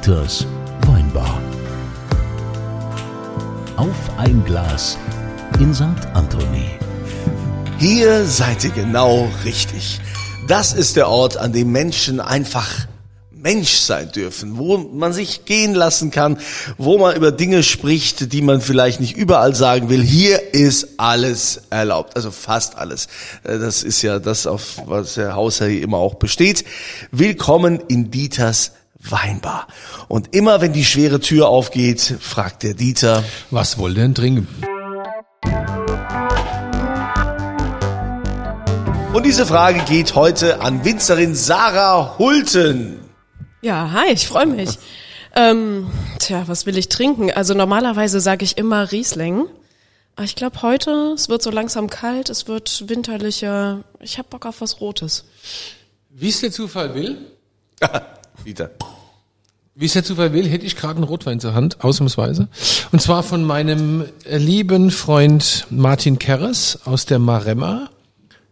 Dieters Weinbar. Auf ein Glas in St. Anthony. Hier seid ihr genau richtig. Das ist der Ort, an dem Menschen einfach Mensch sein dürfen, wo man sich gehen lassen kann, wo man über Dinge spricht, die man vielleicht nicht überall sagen will. Hier ist alles erlaubt, also fast alles. Äh, Das ist ja das, auf was der Hausherr hier immer auch besteht. Willkommen in Dieters Weinbar. Und immer wenn die schwere Tür aufgeht, fragt der Dieter, Was wollt ihr denn trinken? und diese Frage geht heute an Winzerin Sarah Hulten. Ja, hi, ich freue mich. ähm, tja, was will ich trinken? Also normalerweise sage ich immer Riesling. Aber ich glaube heute, es wird so langsam kalt, es wird winterlicher. Ich habe Bock auf was Rotes. Wie es der Zufall will, Dieter. Wie es der Zufall will, hätte ich gerade einen Rotwein zur Hand, ausnahmsweise. Und zwar von meinem lieben Freund Martin Kerres aus der Maremma.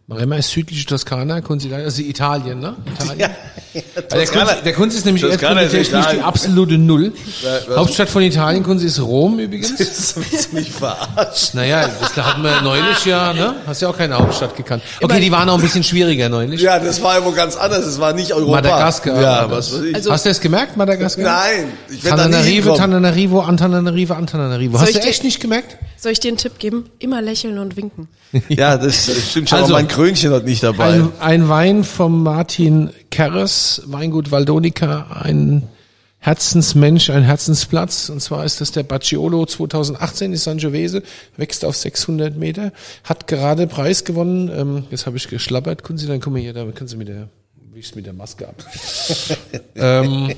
Maremma ist südliche Toskana, Consigliere, also Italien, ne? Italien. Also der, Toskana- Kunst, der Kunst ist nämlich ist erdkundetechnisch die absolute Null. was- Hauptstadt von Italien, Kunst ist Rom übrigens. Das willst du mich verarschen. Naja, das hatten wir neulich ja, ne? Hast ja auch keine Hauptstadt gekannt. Okay, die waren auch ein bisschen schwieriger neulich. Ja, das war ja wohl ganz anders. Das war nicht Europa. Madagaskar. Ja, was das. weiß ich. Also- Hast du es gemerkt, Madagaskar? Nein, ich werde da nie Tananarivo. Tananarivo, Antananarivo, Antananarivo. Hast du echt nicht gemerkt? Soll ich dir einen Tipp geben? Immer lächeln und winken. Ja, das stimmt schon, Also, aber mein Krönchen hat nicht dabei. Ein, ein Wein vom Martin Kerres, Weingut Valdonica, ein Herzensmensch, ein Herzensplatz. Und zwar ist das der Bacciolo 2018 ist Sangiovese, wächst auf 600 Meter, hat gerade Preis gewonnen. Ähm, jetzt habe ich geschlappert. Können Sie dann, guck mal hier, da können Sie mit der, wie ich mit der Maske ab. ähm,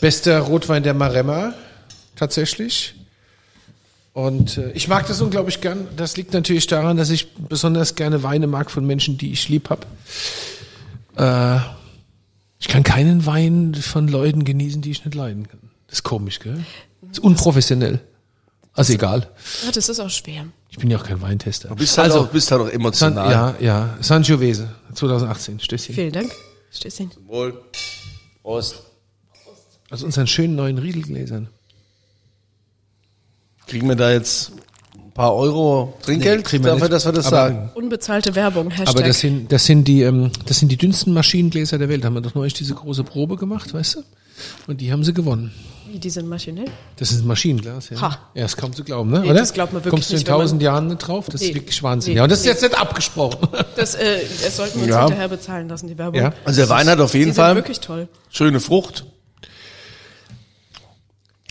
bester Rotwein der Maremma, tatsächlich. Und äh, ich mag das unglaublich gern. Das liegt natürlich daran, dass ich besonders gerne Weine mag von Menschen, die ich lieb hab. Äh, ich kann keinen Wein von Leuten genießen, die ich nicht leiden kann. Das ist komisch, gell? Das ist unprofessionell. Also egal. Ja, das ist auch schwer. Ich bin ja auch kein Weintester. Du bist halt, also, auch, bist halt auch San, emotional. ja, ja. Sangiovese, 2018, Stößchen. Vielen Dank. Stößchen. Wohl. Prost. Aus unseren schönen neuen Riedelgläsern. Kriegen wir da jetzt ein paar Euro Trinkgeld Nee, kriegen wir dafür, nicht. dass wir das Aber- sagen? Unbezahlte Werbung. Hashtag. Aber das sind, das sind die, ähm, das sind die dünnsten Maschinengläser der Welt. Da haben wir doch neulich diese große Probe gemacht, weißt du? Und die haben sie gewonnen. Wie, die sind maschinell? Das ist ein Maschinenglas, ja. Ha. Ja, ist kaum zu glauben, ne? Nee, Oder? das glaubt man wirklich Kommst du in tausend Jahren nicht drauf? Das Nee. ist wirklich Wahnsinn. Nee. Ja, und das ist Nee. jetzt nicht abgesprochen. Das, äh, das sollten wir uns Ja. hinterher bezahlen lassen, die Werbung. Ja. Also der Wein hat auf jeden Fall wirklich toll. schöne Frucht.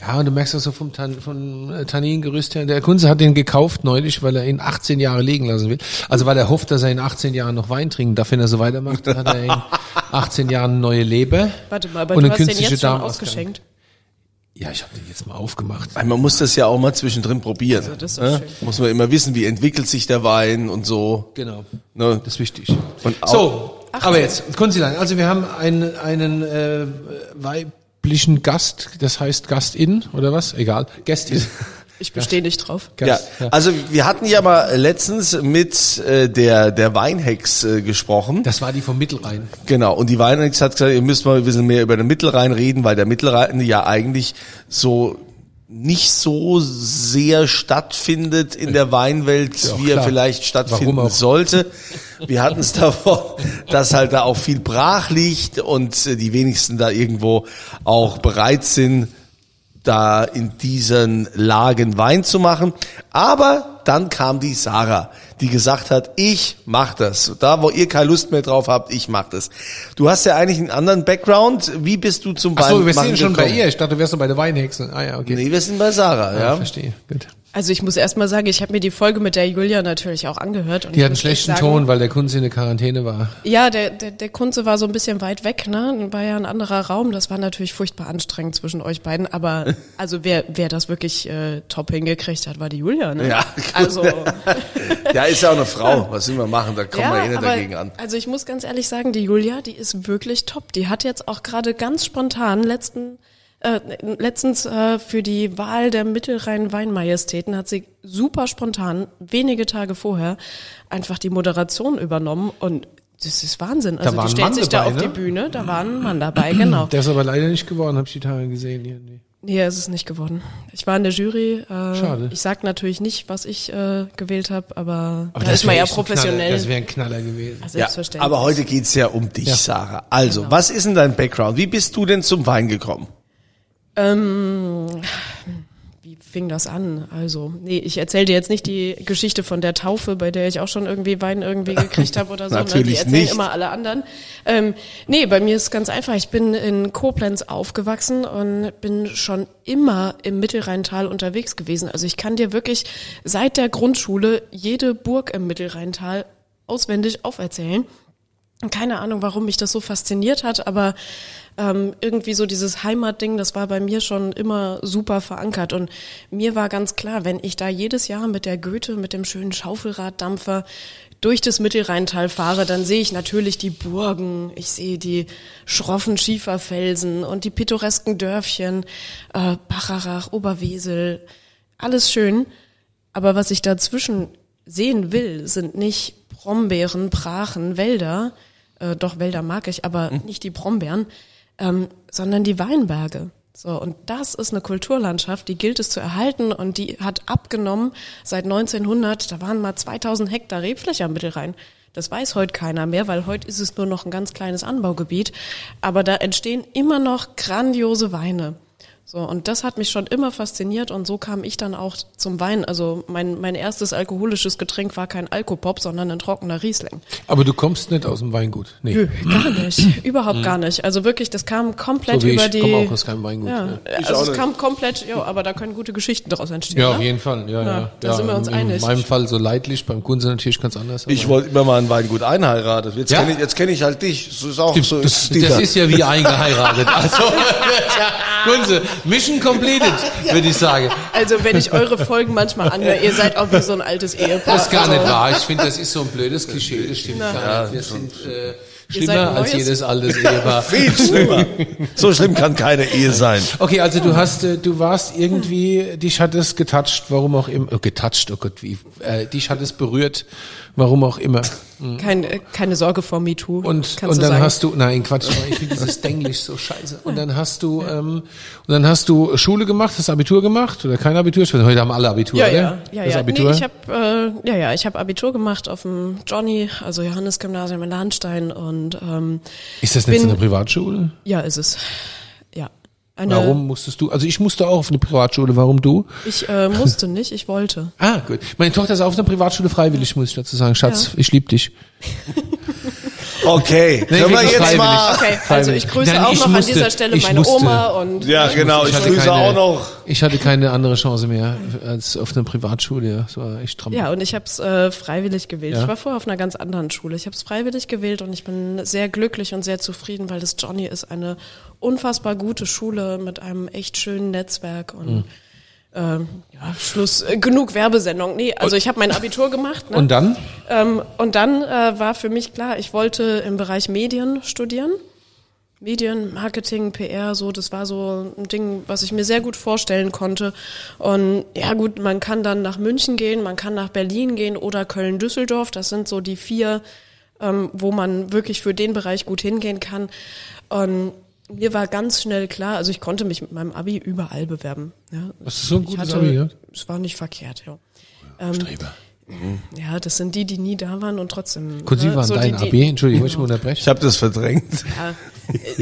Ja, und du merkst das so vom, Tan vom äh, Tanningerüst her. Der Kunze hat den gekauft neulich, weil er ihn 18 Jahre liegen lassen will. Also weil er hofft, dass er in 18 Jahren noch Wein trinken darf, wenn er so weitermacht. Dann hat er in 18 Jahren neue Leber. Warte mal, aber und du eine hast den künstliche jetzt schon ausgeschenkt. Ja, ich habe den jetzt mal aufgemacht. Weil Man muss das ja auch mal zwischendrin probieren. Also das ist ne? schön. Muss man immer wissen, wie entwickelt sich der Wein und so. Genau. Ne? Das ist wichtig. Und auch, So, aber jetzt, Konzilan, also wir haben einen, einen äh, weiblichen Gast, das heißt Gastin oder was? Egal, Gästin. Ich bestehe nicht drauf. Ja, also wir hatten ja mal letztens mit äh, der der Weinhex äh, gesprochen. Das war die vom Mittelrhein. Genau, und die Weinhex hat gesagt, ihr müsst mal ein bisschen mehr über den Mittelrhein reden, weil der Mittelrhein ja eigentlich so nicht so sehr stattfindet in der Weinwelt, Ja, wie er klar. vielleicht stattfinden sollte. Wir hatten es davon, dass halt da auch viel brach liegt und die wenigsten da irgendwo auch bereit sind, da in diesen Lagen Wein zu machen. Aber dann kam die Sarah, die gesagt hat, ich mach das. Da, wo ihr keine Lust mehr drauf habt, ich mach das. Du hast ja eigentlich einen anderen Background. Wie bist du zum Ach so, wir Weinmachen sind schon bei gekommen? ihr. Ich dachte, du wärst noch bei der Weinhexe. Ah ja, okay. Nee, wir sind bei Sarah, ja, ja. verstehe. Gut. Also ich muss erst mal sagen, ich habe mir die Folge mit der Julia natürlich auch angehört. Und Die hat einen schlechten sagen, Ton, weil der Kunze in der Quarantäne war. Ja, der, der, der Kunze war so ein bisschen weit weg, ne? War ja ein anderer Raum. Das war natürlich furchtbar anstrengend zwischen euch beiden. Aber also wer, wer das wirklich äh, top hingekriegt hat, war die Julia, ne? Ja, gut. Also, Ja, ist ja auch eine Frau. Was will man machen? Da kommen ja, wir eh nicht aber, dagegen an. Also ich muss ganz ehrlich sagen, die Julia, die ist wirklich top. Die hat jetzt auch gerade ganz spontan letzten äh, letztens äh, für die Wahl der Mittelrhein-Weinmajestäten hat sie super spontan, wenige Tage vorher, einfach die Moderation übernommen und das ist Wahnsinn. Also war die ein stellt Mann sich da dabei, auf die ne? Bühne, da war ein Mann dabei, genau. Der ist aber leider nicht geworden, habe ich die Tage gesehen. Hier. Nee. Nee, ist es nicht geworden. Ich war in der Jury. Äh, Schade. Ich sag natürlich nicht, was ich äh, gewählt habe, aber, Aber da ist man ja professionell. das wäre ein Knaller gewesen. Ja, Selbstverständlich. aber heute geht's ja um dich, Ja. Sarah. Also, was ist denn dein Background? Wie bist du denn zum Wein gekommen? Ähm, wie fing das an? Also, nee, ich erzähle dir jetzt nicht die Geschichte von der Taufe, bei der ich auch schon irgendwie Wein irgendwie gekriegt habe oder so. ne? Natürlich die erzählen nicht. immer alle anderen. Ähm, nee, bei mir ist ganz einfach. Ich bin in Koblenz aufgewachsen und bin schon immer im Mittelrheintal unterwegs gewesen. Also ich kann dir wirklich seit der Grundschule jede Burg im Mittelrheintal auswendig auferzählen. Keine Ahnung, warum mich das so fasziniert hat, aber ähm, irgendwie so dieses Heimatding, das war bei mir schon immer super verankert. Und mir war ganz klar, wenn ich da jedes Jahr mit der Goethe, mit dem schönen Schaufelraddampfer durch das Mittelrheintal fahre, dann sehe ich natürlich die Burgen, ich sehe die schroffen Schieferfelsen und die pittoresken Dörfchen, äh, Bacharach, Oberwesel, alles schön. Aber was ich dazwischen sehen will, sind nicht Brombeeren, Brachen, Wälder, äh, doch Wälder mag ich, aber nicht die Brombeeren, ähm, sondern die Weinberge. So, und das ist eine Kulturlandschaft, die gilt es zu erhalten und die hat abgenommen seit 1900, da waren mal 2000 Hektar Rebfläche am Mittelrhein. Das weiß heute keiner mehr, weil heute ist es nur noch ein ganz kleines Anbaugebiet. Aber da entstehen immer noch grandiose Weine. So, und das hat mich schon immer fasziniert und so kam ich dann auch zum Wein. Also mein, mein erstes alkoholisches Getränk war kein Alkopop, sondern ein trockener Riesling. Aber du kommst nicht aus dem Weingut. Nee. Nö, gar nicht. Überhaupt gar nicht. Also wirklich, das kam komplett So wie über ich die. komme auch aus keinem Weingut. ja, ne? Ich also es nicht. kam komplett, ja, aber da können gute Geschichten daraus entstehen. Ja, ne? auf jeden Fall. Ja, ja. da ja, sind wir uns in, einig. In meinem Fall so leidlich, beim Kunze natürlich ganz anders. Ich wollte immer mal ein Weingut einheiratet. Jetzt Ja? kenne ich, jetzt kenn ich halt dich. Das ist auch so. das, das ist ja wie eingeheiratet. Also, ja, Kunze, Mission completed, würde ich sagen. Also wenn ich eure Folgen manchmal anhöre, ihr seid auch wie so ein altes Ehepaar. Das ist gar also, nicht wahr. Ich finde, das ist so ein blödes Klischee. Das stimmt gar nicht. Wir sind äh, schlimmer als jedes altes Ehepaar. Viel schlimmer. so schlimm kann keine Ehe sein. Okay, also du hast, äh, du warst irgendwie, dich hat es getoucht, warum auch immer, oh, getoucht, oh Gott, wie, äh, dich hat es berührt, warum auch immer. Keine, keine Sorge vor MeToo. Und, und dann sagen. hast du, nein, Quatsch, ich finde dieses Denglisch so scheiße. Und dann hast du, ähm, und dann hast du Schule gemacht, hast Abitur gemacht oder kein Abitur? Heute haben alle Abitur, ja, oder? ja, ja, das ja. Abitur? Nee, ich habe äh, ja, ja, ich habe Abitur gemacht auf dem Johnny, also Johannes Gymnasium in Lahnstein und ähm, ist das nicht so eine Privatschule? ja, ist es. Ja. Eine, Warum musstest du? Also ich musste auch auf eine Privatschule. Warum du? Ich äh, musste nicht, ich wollte. Ah, gut. Meine Tochter ist auf einer Privatschule freiwillig, muss ich dazu sagen. Schatz, ich lieb dich. Okay, Nee, können wir jetzt mal. Okay, also ich grüße Nein, auch ich noch musste- an dieser Stelle ich meine musste. Oma und Ja, genau. Ich hatte grüße keine, auch noch. Ich hatte keine andere Chance mehr als auf einer Privatschule. Ja, das war echt traumhaft. Ja, und ich habe es äh, freiwillig gewählt. Ja. Ich war vorher auf einer ganz anderen Schule. Ich habe es freiwillig gewählt und ich bin sehr glücklich und sehr zufrieden, weil das Johnny ist eine unfassbar gute Schule mit einem echt schönen Netzwerk und Mhm. Ähm, ja, Schluss, äh, genug Werbesendung. Nee, also ich habe mein Abitur gemacht. Ne? Und dann? Ähm, und dann äh, war für mich klar, ich wollte im Bereich Medien studieren. Medien, Marketing, PR, so, das war so ein Ding, was ich mir sehr gut vorstellen konnte. Und ja gut, man kann dann nach München gehen, man kann nach Berlin gehen oder Köln-Düsseldorf. Das sind so die vier, ähm, wo man wirklich für den Bereich gut hingehen kann. Und mir war ganz schnell klar, also ich konnte mich mit meinem Abi überall bewerben. Ja. Das ist so ein Ich gutes hatte, Abi, ja? Es war nicht verkehrt, ja. Ähm, Streber. Ja, das sind die, die nie da waren und trotzdem. Kurz, wie ne, war so dein die, Abi? Entschuldigung, ich muss Ich unterbrechen. habe das verdrängt. Ja,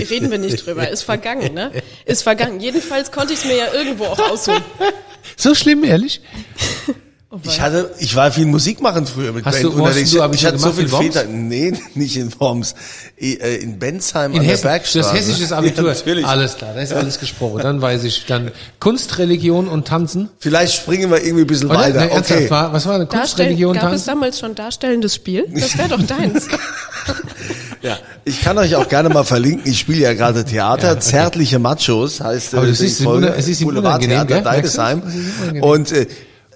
reden wir nicht drüber. Ist vergangen, ne? Ist vergangen. Jedenfalls konnte ich es mir ja irgendwo auch aussuchen. So schlimm, ehrlich? Ich hatte, ich war viel Musik machen früher mit Hast du- Band. hast unterwegs. du ich hatte so viel? Väter. Nee, nicht in Worms. Äh, In Bensheim In an Hessen. der Du Bergstraße. hast hessisches Abitur. Ja, natürlich. Alles klar, da ist alles gesprochen. Dann weiß ich. Dann Kunst, Religion und Tanzen. Vielleicht springen wir irgendwie ein bisschen Oder? weiter. Ernsthaft, okay. war, was war eine Kunst, Religion, gab es Tanzen? damals schon darstellendes Spiel? Das wäre doch deins. Ja, ich kann euch auch gerne mal verlinken. Ich spiele ja gerade Theater. Ja, okay. Zärtliche Machos heißt äh, Aber das die ist Folge. es ist unangenehm, gell? Deidesheim. Du? Es. Und äh,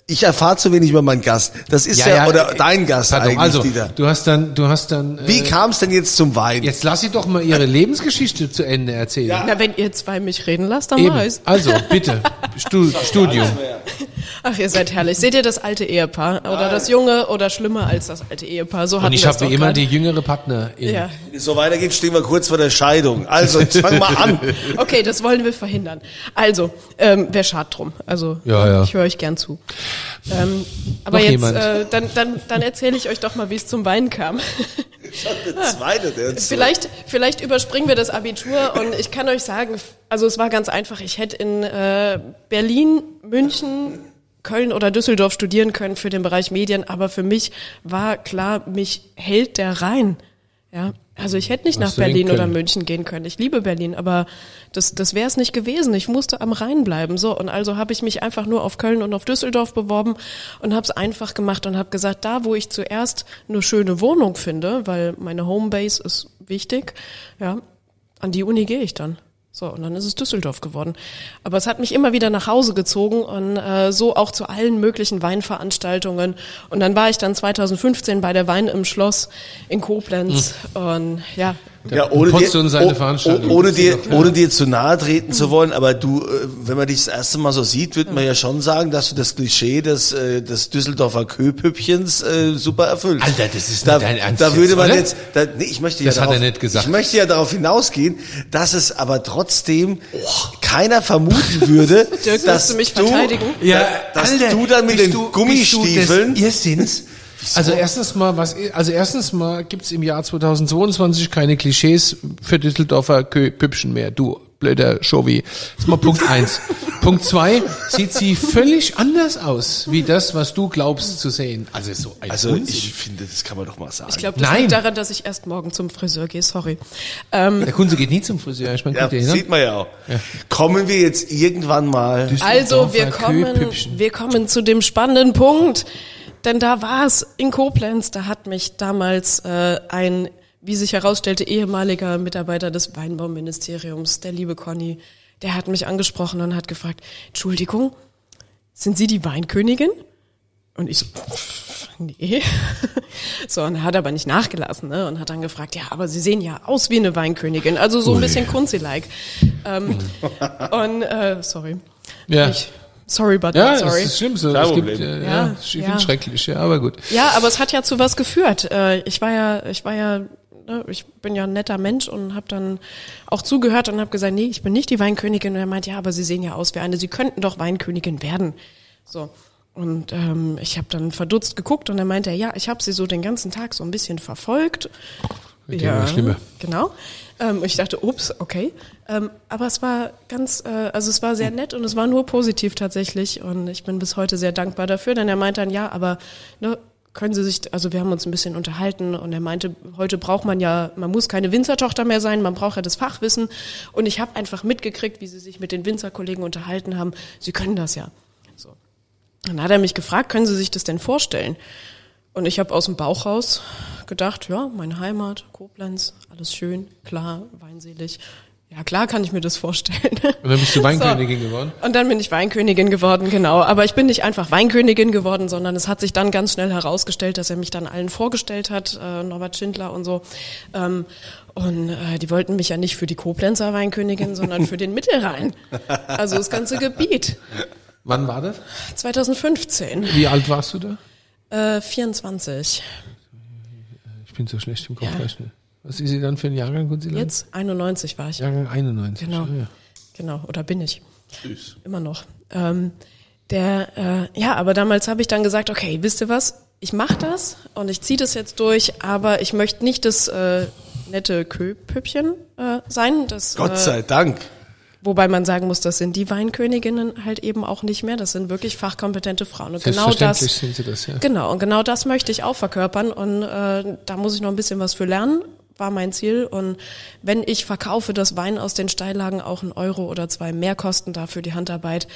ich erfahre zu wenig über meinen Gast. Das ist ja, oder dein Gast Pardon, eigentlich, Also, Dieter. du hast dann, du hast dann. Wie äh, kam es denn jetzt zum Wein? Jetzt lass sie doch mal ihre Lebensgeschichte zu Ende erzählen. Ja. Na, wenn ihr zwei mich reden lasst, dann Eben. mach ich's. Also, bitte. Stu Studium. Ach, ihr seid herrlich. Seht ihr das alte Ehepaar? Oder das junge oder schlimmer als das alte Ehepaar? So Und hatten ich wir es habe wie immer grad. die jüngere Partner. Ja. Wenn es so weitergeht, stehen wir kurz vor der Scheidung. Also, jetzt fang mal an. Okay, das wollen wir verhindern. Also, ähm, wer schad drum? Also, Ja, ja. ich höre euch gern zu. Ähm, aber Noch jetzt, äh, dann, dann, dann erzähle ich euch doch mal, wie es zum Wein kam. Der zweite, der jetzt so- Vielleicht, vielleicht überspringen wir das Abitur und ich kann euch sagen, also es war ganz einfach. Ich hätte in äh, Berlin, München, Köln oder Düsseldorf studieren können für den Bereich Medien, aber für mich war klar, mich hält der Rhein. Ja, also ich hätte nicht nach du in Berlin oder? München gehen können. Ich liebe Berlin, aber das, das wäre es nicht gewesen. Ich musste am Rhein bleiben. So und also habe ich mich einfach nur auf Köln und auf Düsseldorf beworben und habe es einfach gemacht und habe gesagt, da wo ich zuerst eine schöne Wohnung finde, weil meine Homebase ist wichtig, ja, an die Uni gehe ich dann. So, und dann ist es Düsseldorf geworden. Aber es hat mich immer wieder nach Hause gezogen und äh, so auch zu allen möglichen Weinveranstaltungen. Und dann war ich dann 2015 bei der Wein im Schloss in Koblenz. Und ja, Ja, ohne dir, und seine oh, Veranstaltung. oh, ohne, Das ist dir, ohne dir zu nahe treten zu wollen, aber du, äh, wenn man dich das erste Mal so sieht, wird man ja schon sagen, dass du das Klischee des, äh, des Düsseldorfer Köpüppchens äh, super erfüllst. Alter, das ist da, nicht dein Ernst Da würde jetzt, man jetzt, da, nee, ich möchte ja Das hat darauf, er nicht gesagt. Ich möchte ja darauf hinausgehen, dass es aber trotzdem keiner vermuten würde, Dirk, dass du mich verteidigen? Ja, dass du dann mit den du- Gummistiefeln bist du Also erstens mal, was, also erstens mal gibt's im Jahr 2022 keine Klischees für Düsseldorfer Kö Püppchen mehr. Du blöder Schovi. Das ist mal Punkt eins. Punkt zwei, sieht sie völlig anders aus, wie das, was du glaubst zu sehen. Also so ein Also Unsinn. ich finde, das kann man doch mal sagen. ich glaube, das Nein. liegt daran, dass ich erst morgen zum Friseur gehe. Sorry. Ähm, Der Kunze geht nie zum Friseur. Ich meine, ja, dir hin. sieht man ja auch. Kommen wir jetzt irgendwann mal Also wir kommen, wir kommen zu dem spannenden Punkt, denn da war es in Koblenz, da hat mich damals äh, ein, wie sich herausstellte, ehemaliger Mitarbeiter des Weinbauministeriums, der liebe Conny, der hat mich angesprochen und hat gefragt, Entschuldigung, sind Sie die Weinkönigin? Und ich so, pff, nee. So, und er hat aber nicht nachgelassen, ne? Und hat dann gefragt, ja, aber Sie sehen ja aus wie eine Weinkönigin, also so ein bisschen Kunzi-like. Ähm, und, äh, sorry. Ja. Ich, sorry, but Ja, not das sorry. ist schlimm so. Es gibt, äh, Ja, ja, ich finde ja. schrecklich, ja, aber gut. Ja, aber es hat ja zu was geführt. Äh, Ich war ja, ich war ja, ne, ich bin ja ein netter Mensch und habe dann auch zugehört und habe gesagt, nee, ich bin nicht die Weinkönigin. Und er meint, ja, aber Sie sehen ja aus wie eine, Sie könnten doch Weinkönigin werden. So. Und ähm, ich habe dann verdutzt geguckt und er meinte, ja, ich habe sie so den ganzen Tag so ein bisschen verfolgt. Mit dem war schlimmer. Genau. Ähm, ich dachte, ups, okay. Ähm, aber es war ganz, äh, also es war sehr nett und es war nur positiv tatsächlich. Und ich bin bis heute sehr dankbar dafür, denn er meinte dann, ja, aber ne, können Sie sich, also wir haben uns ein bisschen unterhalten und er meinte, heute braucht man ja, man muss keine Winzertochter mehr sein, man braucht ja das Fachwissen. Und ich habe einfach mitgekriegt, wie Sie sich mit den Winzerkollegen unterhalten haben. Sie können das ja. So. Dann hat er mich gefragt, können Sie sich das denn vorstellen? Und ich habe aus dem Bauch raus gedacht, ja, meine Heimat, Koblenz, alles schön, klar, weinselig. Ja, klar kann ich mir das vorstellen. Und dann bist du Weinkönigin geworden? Und dann bin ich Weinkönigin geworden, genau. Aber ich bin nicht einfach Weinkönigin geworden, sondern es hat sich dann ganz schnell herausgestellt, dass er mich dann allen vorgestellt hat, äh, Norbert Schindler und so. Ähm, und äh, die wollten mich ja nicht für die Koblenzer Weinkönigin, sondern für den Mittelrhein. Also das ganze Gebiet. Wann war das? 2015, Wie alt warst du da? Äh, 24. Ich bin so schlecht im Kopf Ja. Was ist sie dann für ein Jahrgang, Gunziland? Jetzt 91 war ich. Jahrgang 91. Genau. Ja. Genau, oder bin ich. Süß. Immer noch. Ähm, der, äh, ja, aber damals habe ich dann gesagt, okay, wisst ihr was? Ich mache das und ich ziehe das jetzt durch, aber ich möchte nicht das äh, nette Köpüppchen äh, sein. Das, Gott äh, sei Dank. Wobei man sagen muss, das sind die Weinköniginnen halt eben auch nicht mehr. Das sind wirklich fachkompetente Frauen. Und genau das, sind sie das, ja. Genau, und genau das möchte ich auch verkörpern und äh, da muss ich noch ein bisschen was für lernen, war mein Ziel. Und wenn ich verkaufe, dass Wein aus den Steillagen auch ein Euro oder zwei mehr kosten dafür die Handarbeit,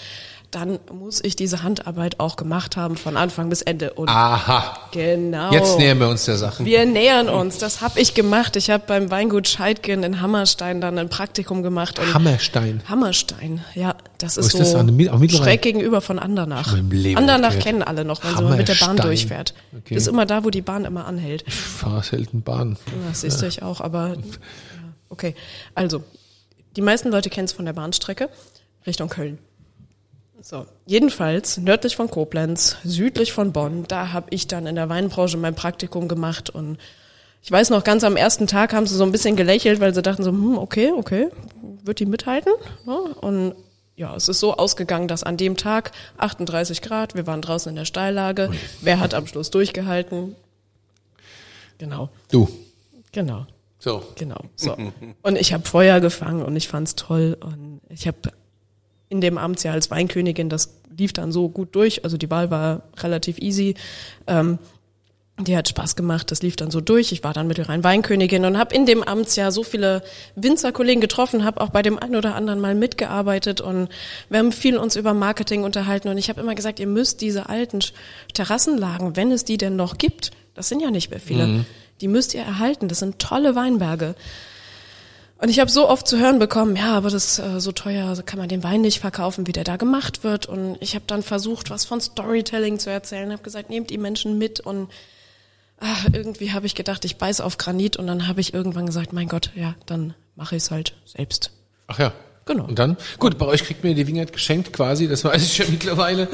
dann muss ich diese Handarbeit auch gemacht haben von Anfang bis Ende. Und Aha. genau. Jetzt nähern wir uns der Sache. Wir nähern uns. Das habe ich gemacht. Ich habe beim Weingut Scheidgen in Hammerstein dann ein Praktikum gemacht. Hammerstein. Hammerstein, ja, das ist ist so das? Schräg gegenüber von Andernach. Andernach gehört. kennen alle noch, wenn mal mit der Bahn durchfährt. Okay. Das ist immer da, wo die Bahn immer anhält. Ich fahre selten Bahn. Das siehst du ich auch, aber ja, okay. Also, die meisten Leute kennen es von der Bahnstrecke Richtung Köln. So, jedenfalls nördlich von Koblenz, südlich von Bonn, da habe ich dann in der Weinbranche mein Praktikum gemacht und ich weiß noch, ganz am ersten Tag haben sie so ein bisschen gelächelt, weil sie dachten so, hm, okay, okay, wird die mithalten? Ja, und ja, es ist so ausgegangen, dass an dem Tag 38 Grad, wir waren draußen in der Steillage. Wer hat am Schluss durchgehalten? Genau, Du. genau. So. Genau. So. Und ich habe Feuer gefangen und ich fand's toll. Und ich habe in dem Amtsjahr als Weinkönigin, das lief dann so gut durch. Also die Wahl war relativ easy. Ähm, die hat Spaß gemacht, das lief dann so durch. Ich war dann Mittelrhein Weinkönigin und habe in dem Amtsjahr so viele Winzerkollegen getroffen, habe auch bei dem einen oder anderen mal mitgearbeitet und wir haben viel uns über Marketing unterhalten und ich habe immer gesagt, ihr müsst diese alten Terrassenlagen, wenn es die denn noch gibt, das sind ja nicht mehr viele, die müsst ihr erhalten. Das sind tolle Weinberge. Und ich habe so oft zu hören bekommen, ja, aber das ist äh, so teuer, kann man den Wein nicht verkaufen, wie der da gemacht wird. Und ich habe dann versucht, was von Storytelling zu erzählen, habe gesagt, nehmt die Menschen mit und ach, irgendwie habe ich gedacht, ich beiß auf Granit und dann habe ich irgendwann gesagt, mein Gott, ja, dann mache ich es halt selbst. Ach ja. Genau. Und dann? Gut, bei euch kriegt mir die Wingert geschenkt quasi, das weiß ich schon mittlerweile.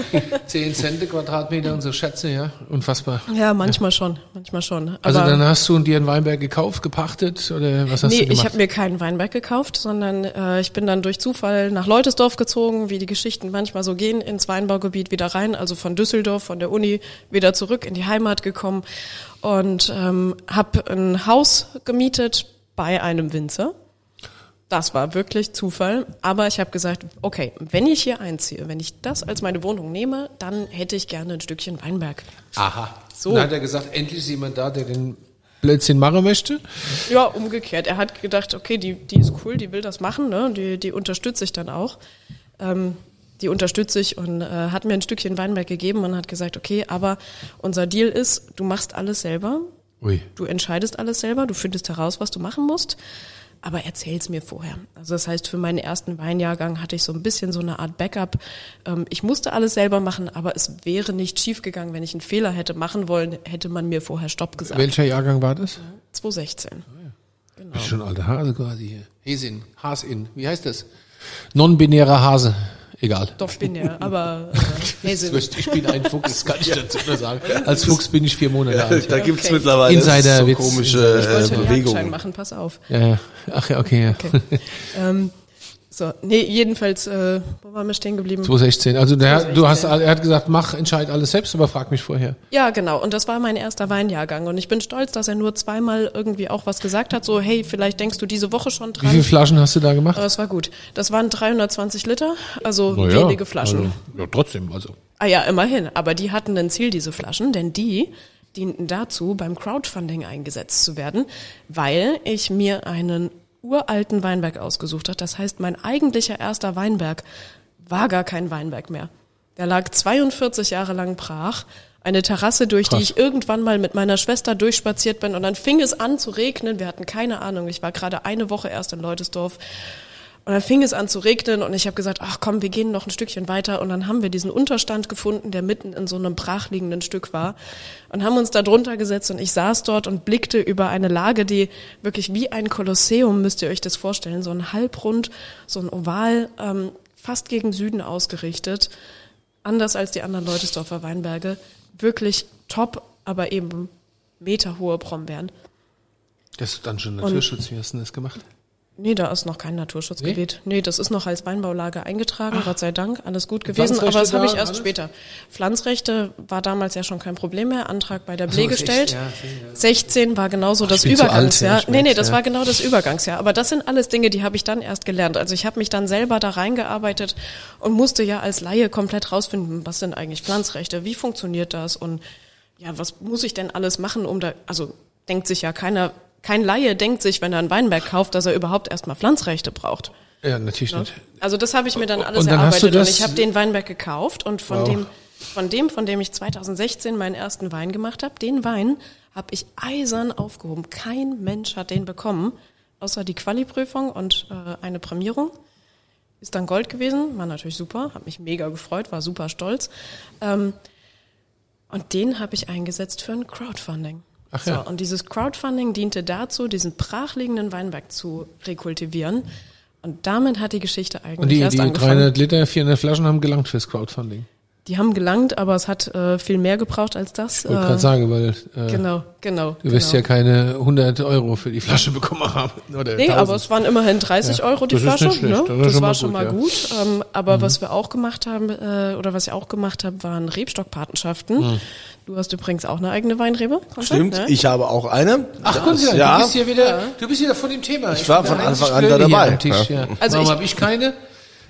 10 Cent Quadratmeter und so Schätze, ja. Unfassbar. Ja, manchmal schon, manchmal schon. Aber Also dann hast du dir einen Weinberg gekauft, gepachtet oder was hast nee, du gemacht? ich habe mir keinen Weinberg gekauft, sondern äh, ich bin dann durch Zufall nach Leutesdorf gezogen, wie die Geschichten manchmal so gehen, ins Weinbaugebiet wieder rein, also von Düsseldorf, von der Uni wieder zurück in die Heimat gekommen und ähm, habe ein Haus gemietet bei einem Winzer. Das war wirklich Zufall, aber ich habe gesagt, okay, wenn ich hier einziehe, wenn ich das als meine Wohnung nehme, dann hätte ich gerne ein Stückchen Weinberg. Aha. So. Dann hat er gesagt, endlich ist jemand da, der den Blödsinn machen möchte. Ja, umgekehrt. Er hat gedacht, okay, die, die ist cool, die will das machen, ne? die, die unterstütze ich dann auch. Ähm, die unterstütze ich und äh, hat mir ein Stückchen Weinberg gegeben und hat gesagt, okay, aber unser Deal ist, du machst alles selber, Ui. du entscheidest alles selber, du findest heraus, was du machen musst, aber erzähl's mir vorher. Also das heißt, für meinen ersten Weinjahrgang hatte ich so ein bisschen so eine Art Backup. Ähm, ich musste alles selber machen, aber es wäre nicht schiefgegangen, wenn ich einen Fehler hätte machen wollen, hätte man mir vorher Stopp gesagt. Welcher Jahrgang war das? 2016. Das ist schon ein alter Hase quasi hier. Hesin, Hasin, wie heißt das? Non-binärer Hase. Egal. Doch binär, aber äh, ich bin ein Fuchs, das kann ich dazu nur sagen. Als Fuchs bin ich vier Monate alt. Da gibt's Okay. mittlerweile Insider-Witz. so komische Insider- Ich wollte Bewegungen. machen, pass auf. Ja, ja. Ach ja, okay, ja. Ähm, so, nee, jedenfalls, äh, wo waren wir stehen geblieben? 2016. Also der, du hast, 2016. er hat gesagt, mach, entscheid alles selbst, aber frag mich vorher. Ja, genau. Und das war mein erster Weinjahrgang. Und ich bin stolz, dass er nur zweimal irgendwie auch was gesagt hat. So, hey, vielleicht denkst du diese Woche schon Wie dran. viele Flaschen hast du da gemacht? Aber es war gut. Das waren 320 Liter, also wenige Flaschen. Also, ja, trotzdem, also. Ah ja, immerhin. Aber die hatten ein Ziel, diese Flaschen, denn die dienten dazu, beim Crowdfunding eingesetzt zu werden, weil ich mir einen uralten Weinberg ausgesucht habe. Das heißt, mein eigentlicher erster Weinberg war gar kein Weinberg mehr. Der lag 42 Jahre lang brach. Eine Terrasse, durch Krass. die ich irgendwann mal mit meiner Schwester durchspaziert bin und dann fing es an zu regnen. Wir hatten keine Ahnung. Ich war gerade eine Woche erst in Leutesdorf. Und dann fing es an zu regnen und ich habe gesagt, ach komm, wir gehen noch ein Stückchen weiter. Und dann haben wir diesen Unterstand gefunden, der mitten in so einem brachliegenden Stück war. Und haben uns da drunter gesetzt und ich saß dort und blickte über eine Lage, die wirklich wie ein Kolosseum, müsst ihr euch das vorstellen, so ein Halbrund, so ein Oval, ähm, fast gegen Süden ausgerichtet. Anders als die anderen Leutesdorfer Weinberge. Wirklich top, aber eben meterhohe Brombeeren. Das ist dann schon Naturschutz. Wie hast du denn das gemacht? Nee, da ist noch kein Naturschutzgebiet. Nee, das ist noch als Weinbaulage eingetragen, Gott sei Dank, alles gut gewesen. Aber das habe ich erst alles? später. Pflanzrechte war damals ja schon kein Problem mehr, Antrag bei der Blee gestellt. ja, 16 war genauso das zu alt, Übergangsjahr. ja, ich nee, nee, das ja. war genau das Übergangsjahr. Aber das sind alles Dinge, die habe ich dann erst gelernt. Also ich habe mich dann selber da reingearbeitet und musste ja als Laie komplett rausfinden, was sind eigentlich Pflanzrechte, wie funktioniert das und ja, was muss ich denn alles machen, um da, also denkt sich ja keiner, kein Laie denkt sich, wenn er einen Weinberg kauft, dass er überhaupt erstmal Pflanzrechte braucht. Ja, natürlich nicht. Also das habe ich mir dann alles Und dann hast erarbeitet und ich habe den Weinberg gekauft und von Wow. dem, von dem, von dem ich 2016 meinen ersten Wein gemacht habe, den Wein habe ich eisern aufgehoben. Kein Mensch hat den bekommen, außer die Quali-Prüfung und äh, eine Prämierung. Ist dann Gold gewesen, war natürlich super, habe mich mega gefreut, war super stolz. Ähm, und den habe ich eingesetzt für ein Crowdfunding. Ach ja. so, und dieses Crowdfunding diente dazu, diesen brachliegenden Weinberg zu rekultivieren. Und damit hat die Geschichte eigentlich Und die, erst die angefangen. 300 Liter, 400 Flaschen haben gelangt fürs Crowdfunding. Die haben gelangt, aber es hat äh, viel mehr gebraucht als das. Ich wollte Äh, gerade sagen, weil äh, Genau, genau. du wirst genau. ja keine 100 Euro für die Flasche bekommen haben. Oder Nee, 1000. aber es waren immerhin 30 Ja, Euro die das ist Flasche. nicht schlecht. Ne? Das ist Das schon war mal schon gut, mal ja. Mhm. gut. Ähm, aber was wir auch gemacht haben, äh, oder was ich auch gemacht habe, waren Rebstockpatenschaften. Mhm. Du hast übrigens auch eine eigene Weinrebe. Stimmt, ne? ich habe auch eine. Ach, guck mal, ja. du bist hier wieder, du bist wieder von dem Thema. Ich war bin von Anfang an da dabei. am Tisch, ja. Also Warum ich- habe ich keine?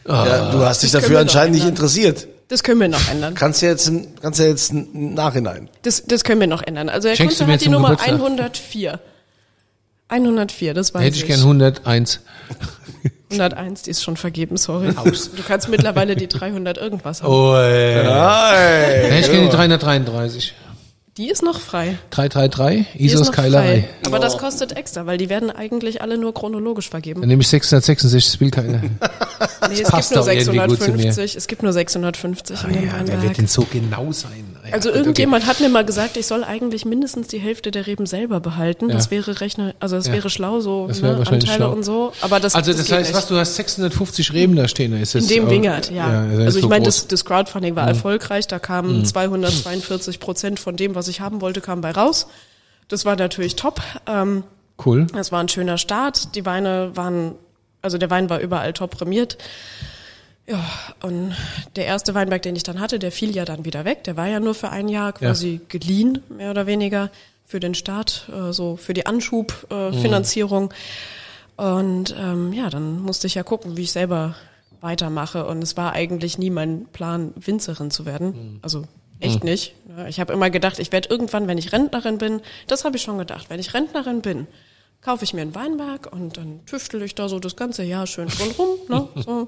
Ja, du hast dich Das dafür anscheinend nicht ändern. interessiert. Das können wir noch ändern. Kannst ja jetzt, kannst ja jetzt im Nachhinein. Das, das können wir noch ändern. Also Herr Schenkst du Kunze mir hat die Nummer Geburtstag? 104. 104, das weiß Hätte ich ich. gern 101. 101, die ist schon vergeben, sorry. Du kannst mittlerweile die 300 irgendwas haben. Oh, ey. Nein. Hätte ich gern die 333. Die ist noch frei. 333, Die ist Isos Keilerei. Aber das kostet extra, weil die werden eigentlich alle nur chronologisch vergeben. Dann nehme ich 666, das will keiner. Nee, es gibt nur doch irgendwie gut zu mir. 650. Es gibt nur 650 in dem Ja, wer wird denn so genau sein? Ja, Also irgendjemand hat mir mal gesagt, ich soll eigentlich mindestens die Hälfte der Reben selber behalten. Ja. Das wäre rechne, also das Ja. wäre schlau so, Das ne, Anteile schlau. und so. Aber das, Also das, geht heißt, was, du hast 650 Reben da stehen, ist das In dem Wingert, ja. das also ich so meine. Mhm. das, das Crowdfunding war erfolgreich. Da kamen 242 Prozent von dem, was ich haben wollte, kam bei raus. Das war natürlich top. Ähm, Cool. es war ein schöner Start. Die Weine waren, also der Wein war überall top prämiert. Ja, und der erste Weinberg, den ich dann hatte, der fiel ja dann wieder weg. Der war ja nur für ein Jahr quasi geliehen, mehr oder weniger, für den Start, äh, so für die Anschubfinanzierung. Äh, Finanzierung. Und ähm, ja, dann musste ich ja gucken, wie ich selber weitermache. Und es war eigentlich nie mein Plan, Winzerin zu werden. Also echt nicht. Ja, Ich habe immer gedacht, ich werde irgendwann, wenn ich Rentnerin bin, das habe ich schon gedacht, wenn ich Rentnerin bin, kaufe ich mir einen Weinberg und dann tüftel ich da so das ganze Jahr schön drin rum, ne? so,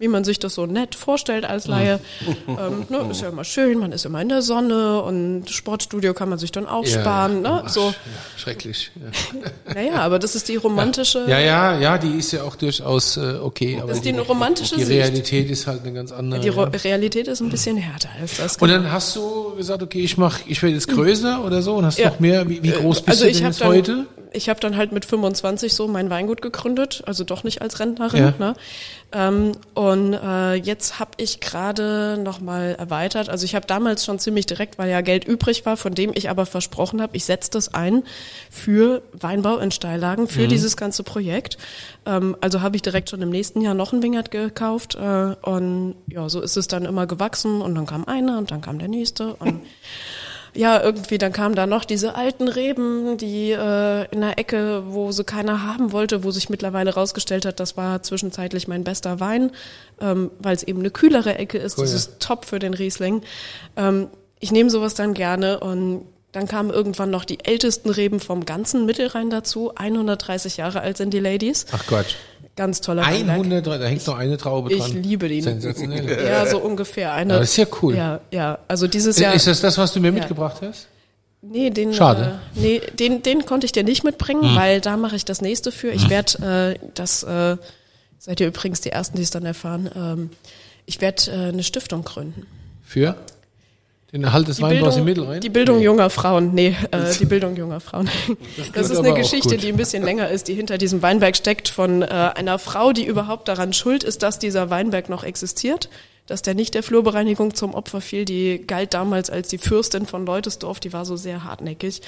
wie man sich das so nett vorstellt als Laie. ähm, ne? Ist ja immer schön, man ist immer in der Sonne und Sportstudio kann man sich dann auch sparen. Ne? Ach, So, ja, schrecklich. Ja. naja, aber das ist die romantische ja, ja, ja, die ist ja auch durchaus äh, okay. Aber Das ist die romantische Die Sicht. Realität ist halt eine ganz andere. Die ja. Realität ist ein bisschen härter als das. Und dann hast du gesagt, okay, ich mach, ich werde jetzt größer oder so und hast Ja. noch mehr. Wie, wie groß bist also du ich denn jetzt heute? Ich habe dann halt mit 25 so mein Weingut gegründet, also doch nicht als Rentnerin. Ja. Ne? Ähm, und äh, jetzt habe ich gerade noch mal erweitert. Also ich habe damals schon ziemlich direkt, weil ja Geld übrig war, von dem ich aber versprochen habe, ich setze das ein für Weinbau in Steillagen, für dieses ganze Projekt. Ähm, also habe ich direkt schon im nächsten Jahr noch ein Wingert gekauft äh, und ja, so ist es dann immer gewachsen und dann kam einer und dann kam der nächste und ja, irgendwie, dann kamen da noch diese alten Reben, die äh, in der Ecke, wo sie keiner haben wollte, wo sich mittlerweile rausgestellt hat, das war zwischenzeitlich mein bester Wein, ähm, weil es eben eine kühlere Ecke ist. Cool, das ja. ist top für den Riesling. Ähm, ich nehme sowas dann gerne und dann kamen irgendwann noch die ältesten Reben vom ganzen Mittelrhein dazu. 130 Jahre alt sind die Ladies. Ach Quatsch. Ganz toller Weinberg. 100, da hängt noch eine Traube Ich dran. liebe die. Sensationell. Ja, so ungefähr eine. Ja, das ist ja cool. Ja, ja. Also dieses Jahr. Ist das das, was du mir mitgebracht hast? Nee, den, Schade. Hm. Äh, nee, den, den konnte ich dir nicht mitbringen, weil da mache ich das nächste für. Ich werde äh, das, äh, seid ihr übrigens die Ersten, die es dann erfahren, ähm, ich werde äh, eine Stiftung gründen. Für? Den Erhalt des Die Weinbaus Bildung, im Mittelrhein? die Bildung junger Frauen, nee, äh, die Bildung junger Frauen. Das, klingt ist eine Geschichte, die ein bisschen länger ist, die hinter diesem Weinberg steckt von äh, einer Frau, die überhaupt daran schuld ist, dass dieser Weinberg noch existiert, dass der nicht der Flurbereinigung zum Opfer fiel. Die galt damals als die Fürstin von Leutesdorf, die war so sehr hartnäckig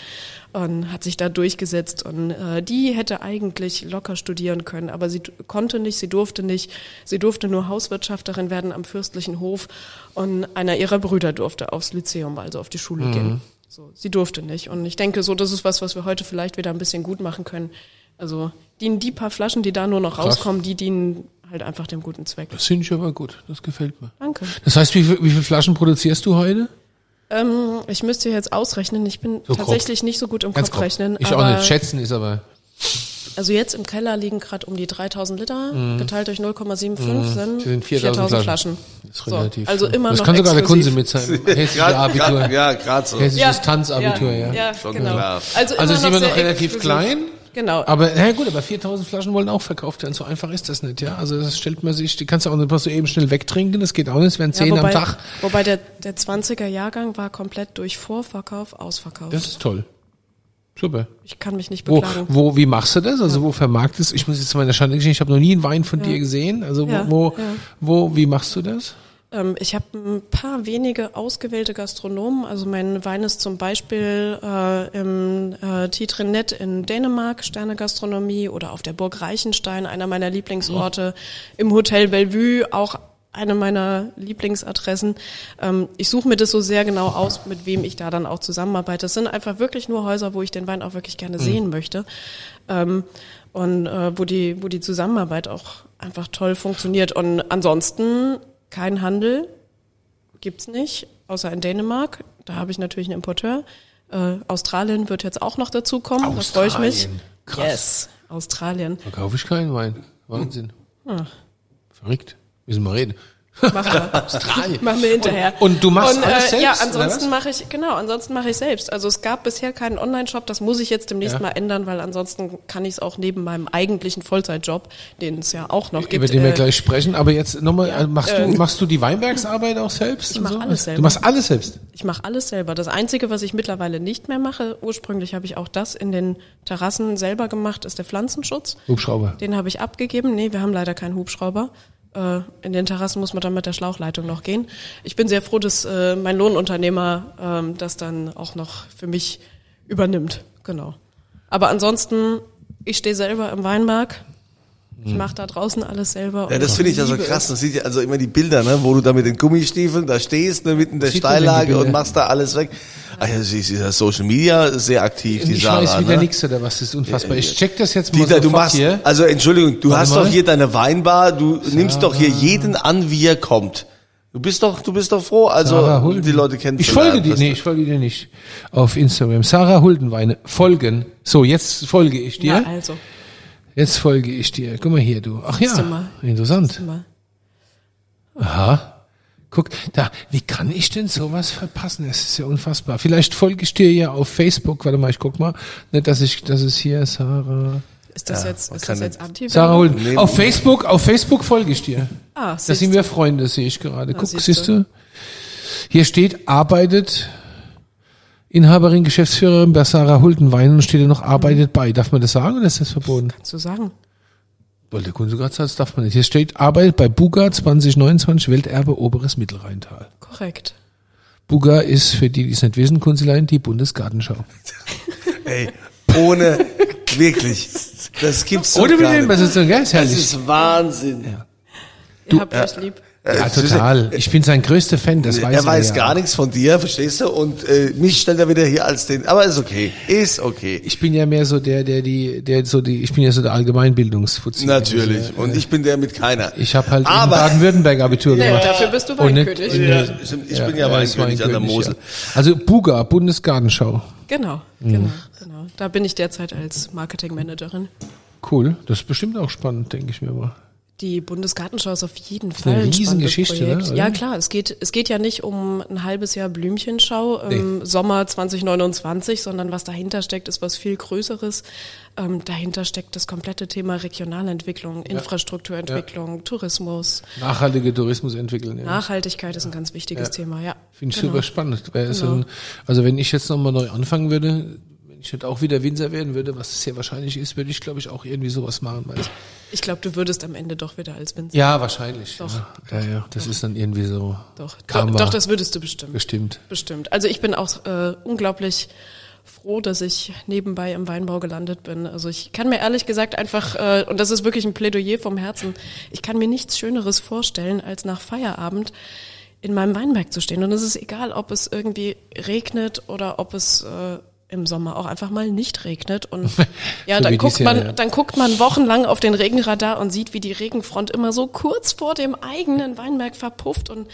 und hat sich da durchgesetzt und äh, die hätte eigentlich locker studieren können, aber sie konnte nicht, sie durfte nicht, sie durfte nur Hauswirtschafterin werden am fürstlichen Hof und einer ihrer Brüder durfte aufs Lyzeum, also auf die Schule gehen. So, sie durfte nicht. Und ich denke, so, das ist was, was wir heute vielleicht wieder ein bisschen gut machen können. Also, dienen die paar Flaschen, die da nur noch rauskommen, die dienen halt einfach dem guten Zweck. Das finde ich aber gut. Das gefällt mir. Danke. Das heißt, wie, viel- wie viele Flaschen produzierst du heute? Ähm, ich müsste jetzt ausrechnen. Ich bin So tatsächlich nicht so gut im Ganz Kopf grob. rechnen. Ich aber auch nicht. Schätzen ist aber. Also jetzt im Keller liegen gerade um die 3000 Liter, geteilt durch 0,75 sind, Mhm. sind 4000 Flaschen. Das ist So, relativ. also immer das noch kann sogar der Kunze mit seinem hessischen Abitur. ja, gerade so. Hessisches Tanzabitur, ja. Ja, Schon genau. klar. Also, Also ist immer noch relativ exklusiv. klein. Genau. Aber na gut, aber 4000 Flaschen wollen auch verkauft werden. So einfach ist das nicht, ja. Also das stellt man sich, die kannst du auch nicht so eben schnell wegtrinken. Das geht auch nicht. Es werden Ja, 10 wobei, am Tag. Wobei der, der 20er Jahrgang war komplett durch Vorverkauf ausverkauft. Das ist toll. Super. Ich kann mich nicht Wo, beklagen. wo, wie machst du das? Also wo vermarktest du? Ich muss jetzt zu meiner Schande gestehen, ich habe noch nie einen Wein von dir gesehen. Also Ja, wo, ja. wo, wie machst du das? Ähm, ich habe ein paar wenige ausgewählte Gastronomen. Also mein Wein ist zum Beispiel äh, im äh, Titrenet in Dänemark, Sternegastronomie, oder auf der Burg Reichenstein, einer meiner Lieblingsorte, im Hotel Bellevue, auch eine meiner Lieblingsadressen. Ähm, ich suche mir das so sehr genau aus, mit wem ich da dann auch zusammenarbeite. Es sind einfach wirklich nur Häuser, wo ich den Wein auch wirklich gerne sehen möchte. Ähm, und äh, wo die, wo die Zusammenarbeit auch einfach toll funktioniert. Und ansonsten kein Handel gibt's nicht, außer in Dänemark. Da habe ich natürlich einen Importeur. Äh, Australien wird jetzt auch noch dazu kommen. Da freue ich mich. Australien. Krass. Yes, Australien. Da kaufe ich keinen Wein. Wahnsinn. Ah. Verrückt. Müssen wir reden. Machen wir. Machen wir hinterher. Und- und du machst und, alles äh, selbst, Ja, ansonsten mache ich, genau, ansonsten mache ich selbst. Also es gab bisher keinen Online-Shop, das muss ich jetzt demnächst Ja. mal ändern, weil ansonsten kann ich es auch neben meinem eigentlichen Vollzeitjob, den es ja auch noch gibt. Über den wir äh, gleich sprechen. Aber jetzt nochmal, ja, äh, machst äh, du, machst du die Weinbergsarbeit auch selbst? Ich und mach so? alles selber. Du machst alles selbst. Ich mache alles selber. Das Einzige, was ich mittlerweile nicht mehr mache, ursprünglich habe ich auch das in den Terrassen selber gemacht, ist der Pflanzenschutz. Hubschrauber. Den habe ich abgegeben. Nee, wir haben leider keinen Hubschrauber. Äh, in den Terrassen muss man dann mit der Schlauchleitung noch gehen. Ich bin sehr froh, dass äh, mein Lohnunternehmer ähm, das dann auch noch für mich übernimmt. Genau. Aber ansonsten, ich stehe selber im Weinberg. Ich mache da draußen alles selber. Ja, das finde ich ja so krass. Man sieht ja also immer die Bilder, ne, wo du da mit den Gummistiefeln da stehst, ne, mitten in der Steillage und machst da alles weg. Ach ja, sie ist ja Social Media sehr aktiv, die ich Sarah. weiß wieder ne? nichts oder was. Das ist unfassbar. Ich check das jetzt mal Dieter, du machst, hier. also Entschuldigung, du Warte hast mal. doch hier deine Weinbar, du nimmst doch hier jeden an, wie er kommt. Du bist doch, du bist doch froh, also Sarah Hulden. die Leute kennen Ich folge dir, nee, ich folge dir nicht. Auf Instagram. Sarah Huldenweine. Folgen. So, jetzt folge ich dir. Na, also, Jetzt folge ich dir. Guck mal hier, du. Ach ja, du mal. interessant. Aha. Guck, da, wie kann ich denn sowas verpassen? Das ist ja unfassbar. Vielleicht folge ich dir ja auf Facebook. Warte mal, ich guck mal. Nicht, dass ich, das ist hier Sarah. Ist das Ja, jetzt, ist das jetzt anti Sarah Hulden. Nee. Auf Facebook, auf Facebook folge ich dir. Ah, Da sind wir Freunde, sehe ich gerade. Guck, siehst siehst du? Hier steht, arbeitet Inhaberin, Geschäftsführerin bei Sarah Huldenwein und steht da noch, arbeitet bei. Darf man das sagen oder ist das verboten? zu sagen. Weil der Kunde gerade sagt, das darf man nicht. Hier steht, arbeitet bei Buga 2029, Welterbe Oberes Mittelrheintal. Korrekt. Buga ist, für die, die es nicht wissen, Kunzeleien, die Bundesgartenschau. Ey, ohne, wirklich. Das gibt's doch Oder mit gar dem, nicht. was ist denn, gell? Ist Das ist Wahnsinn. Ihr habt euch lieb. Ja, total. Ich bin sein größter Fan, das weiß er weiß ja. gar nichts von dir, verstehst du? Und äh, mich stellt er wieder hier als den. Aber ist okay, ist okay. Ich bin ja mehr so der, der die, der so die, ich bin ja so der Allgemeinbildungsfuzzi. Natürlich. Also, Und ich bin der mit keiner. Ich habe halt Aber- Baden-Württemberg Abitur Nee, gemacht. dafür bist du Und nicht Weinkönig. in Ja, ich bin ja Weinkönig an der Mosel. Ja. Also Buga, Bundesgartenschau. Genau, Mhm. genau, genau. Da bin ich derzeit als Marketingmanagerin. Cool. Das ist bestimmt auch spannend, denke ich mir mal. Die Bundesgartenschau ist auf jeden eine Fall ein spannendes Riesengeschichte, Projekt. ne, Ja klar, es geht, es geht ja nicht um ein halbes Jahr Blümchenschau im Sommer 2029, sondern was dahinter steckt, ist was viel Größeres. Ähm, dahinter steckt das komplette Thema Regionalentwicklung, Infrastrukturentwicklung, Tourismus, Nachhaltige Tourismus entwickeln. Ja. Nachhaltigkeit ist ein ganz wichtiges Thema, ja. Finde ich Genau. super spannend. Genau. ein, also wenn ich jetzt nochmal neu anfangen würde, wenn ich nicht auch wieder Winzer werden würde, was sehr wahrscheinlich ist, würde ich glaube ich auch irgendwie sowas machen. Weil Ich glaube, du würdest am Ende doch wieder als Winzer. ja, wahrscheinlich. Doch. Ja, ja, ja. Das ist dann irgendwie so Doch, Karma. doch, doch, das würdest du bestimmt. bestimmt. Bestimmt. Also ich bin auch äh, unglaublich froh, dass ich nebenbei im Weinbau gelandet bin. Also ich kann mir ehrlich gesagt einfach, äh, und das ist wirklich ein Plädoyer vom Herzen, ich kann mir nichts Schöneres vorstellen, als nach Feierabend in meinem Weinberg zu stehen. Und es ist egal, ob es irgendwie regnet oder ob es äh, im Sommer auch einfach mal nicht regnet. Und ja, So dann guckt Jahr, man, ja. dann guckt man wochenlang auf den Regenradar und sieht, wie die Regenfront immer so kurz vor dem eigenen Weinberg verpufft und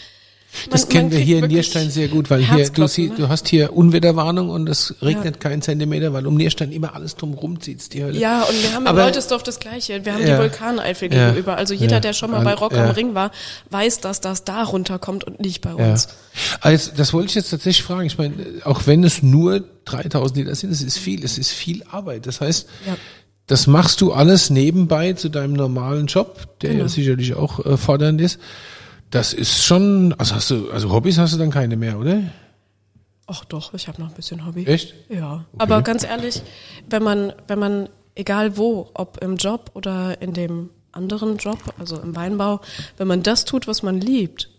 Das man- kennen man wir hier in Nierstein sehr gut, weil hier, du, sie, ne? du hast hier Unwetterwarnung und es regnet keinen Zentimeter, weil um Nierstein immer alles drum rumzieht, die Hölle. Ja, und wir haben in Aber- Leutesdorf das Gleiche. Wir haben Ja. die Vulkaneifel Ja. gegenüber. Also jeder, Ja. der schon mal bei Rock Ja. am Ring war, weiß, dass das da runterkommt und nicht bei Ja. uns. Also, das wollte ich jetzt tatsächlich fragen. Ich meine, auch wenn es nur 3000 Liter sind, es ist viel, es ist viel Arbeit. Das heißt, Ja. das machst du alles nebenbei zu deinem normalen Job, der Genau. ja sicherlich auch äh, fordernd ist. Das ist schon, also hast du, also Hobbys hast du dann keine mehr, oder? Ach doch, ich habe noch ein bisschen Hobby. Echt? Ja. Aber ganz ehrlich, wenn man, wenn man, egal wo, ob im Job oder in dem anderen Job, also im Weinbau, wenn man das tut, was man liebt,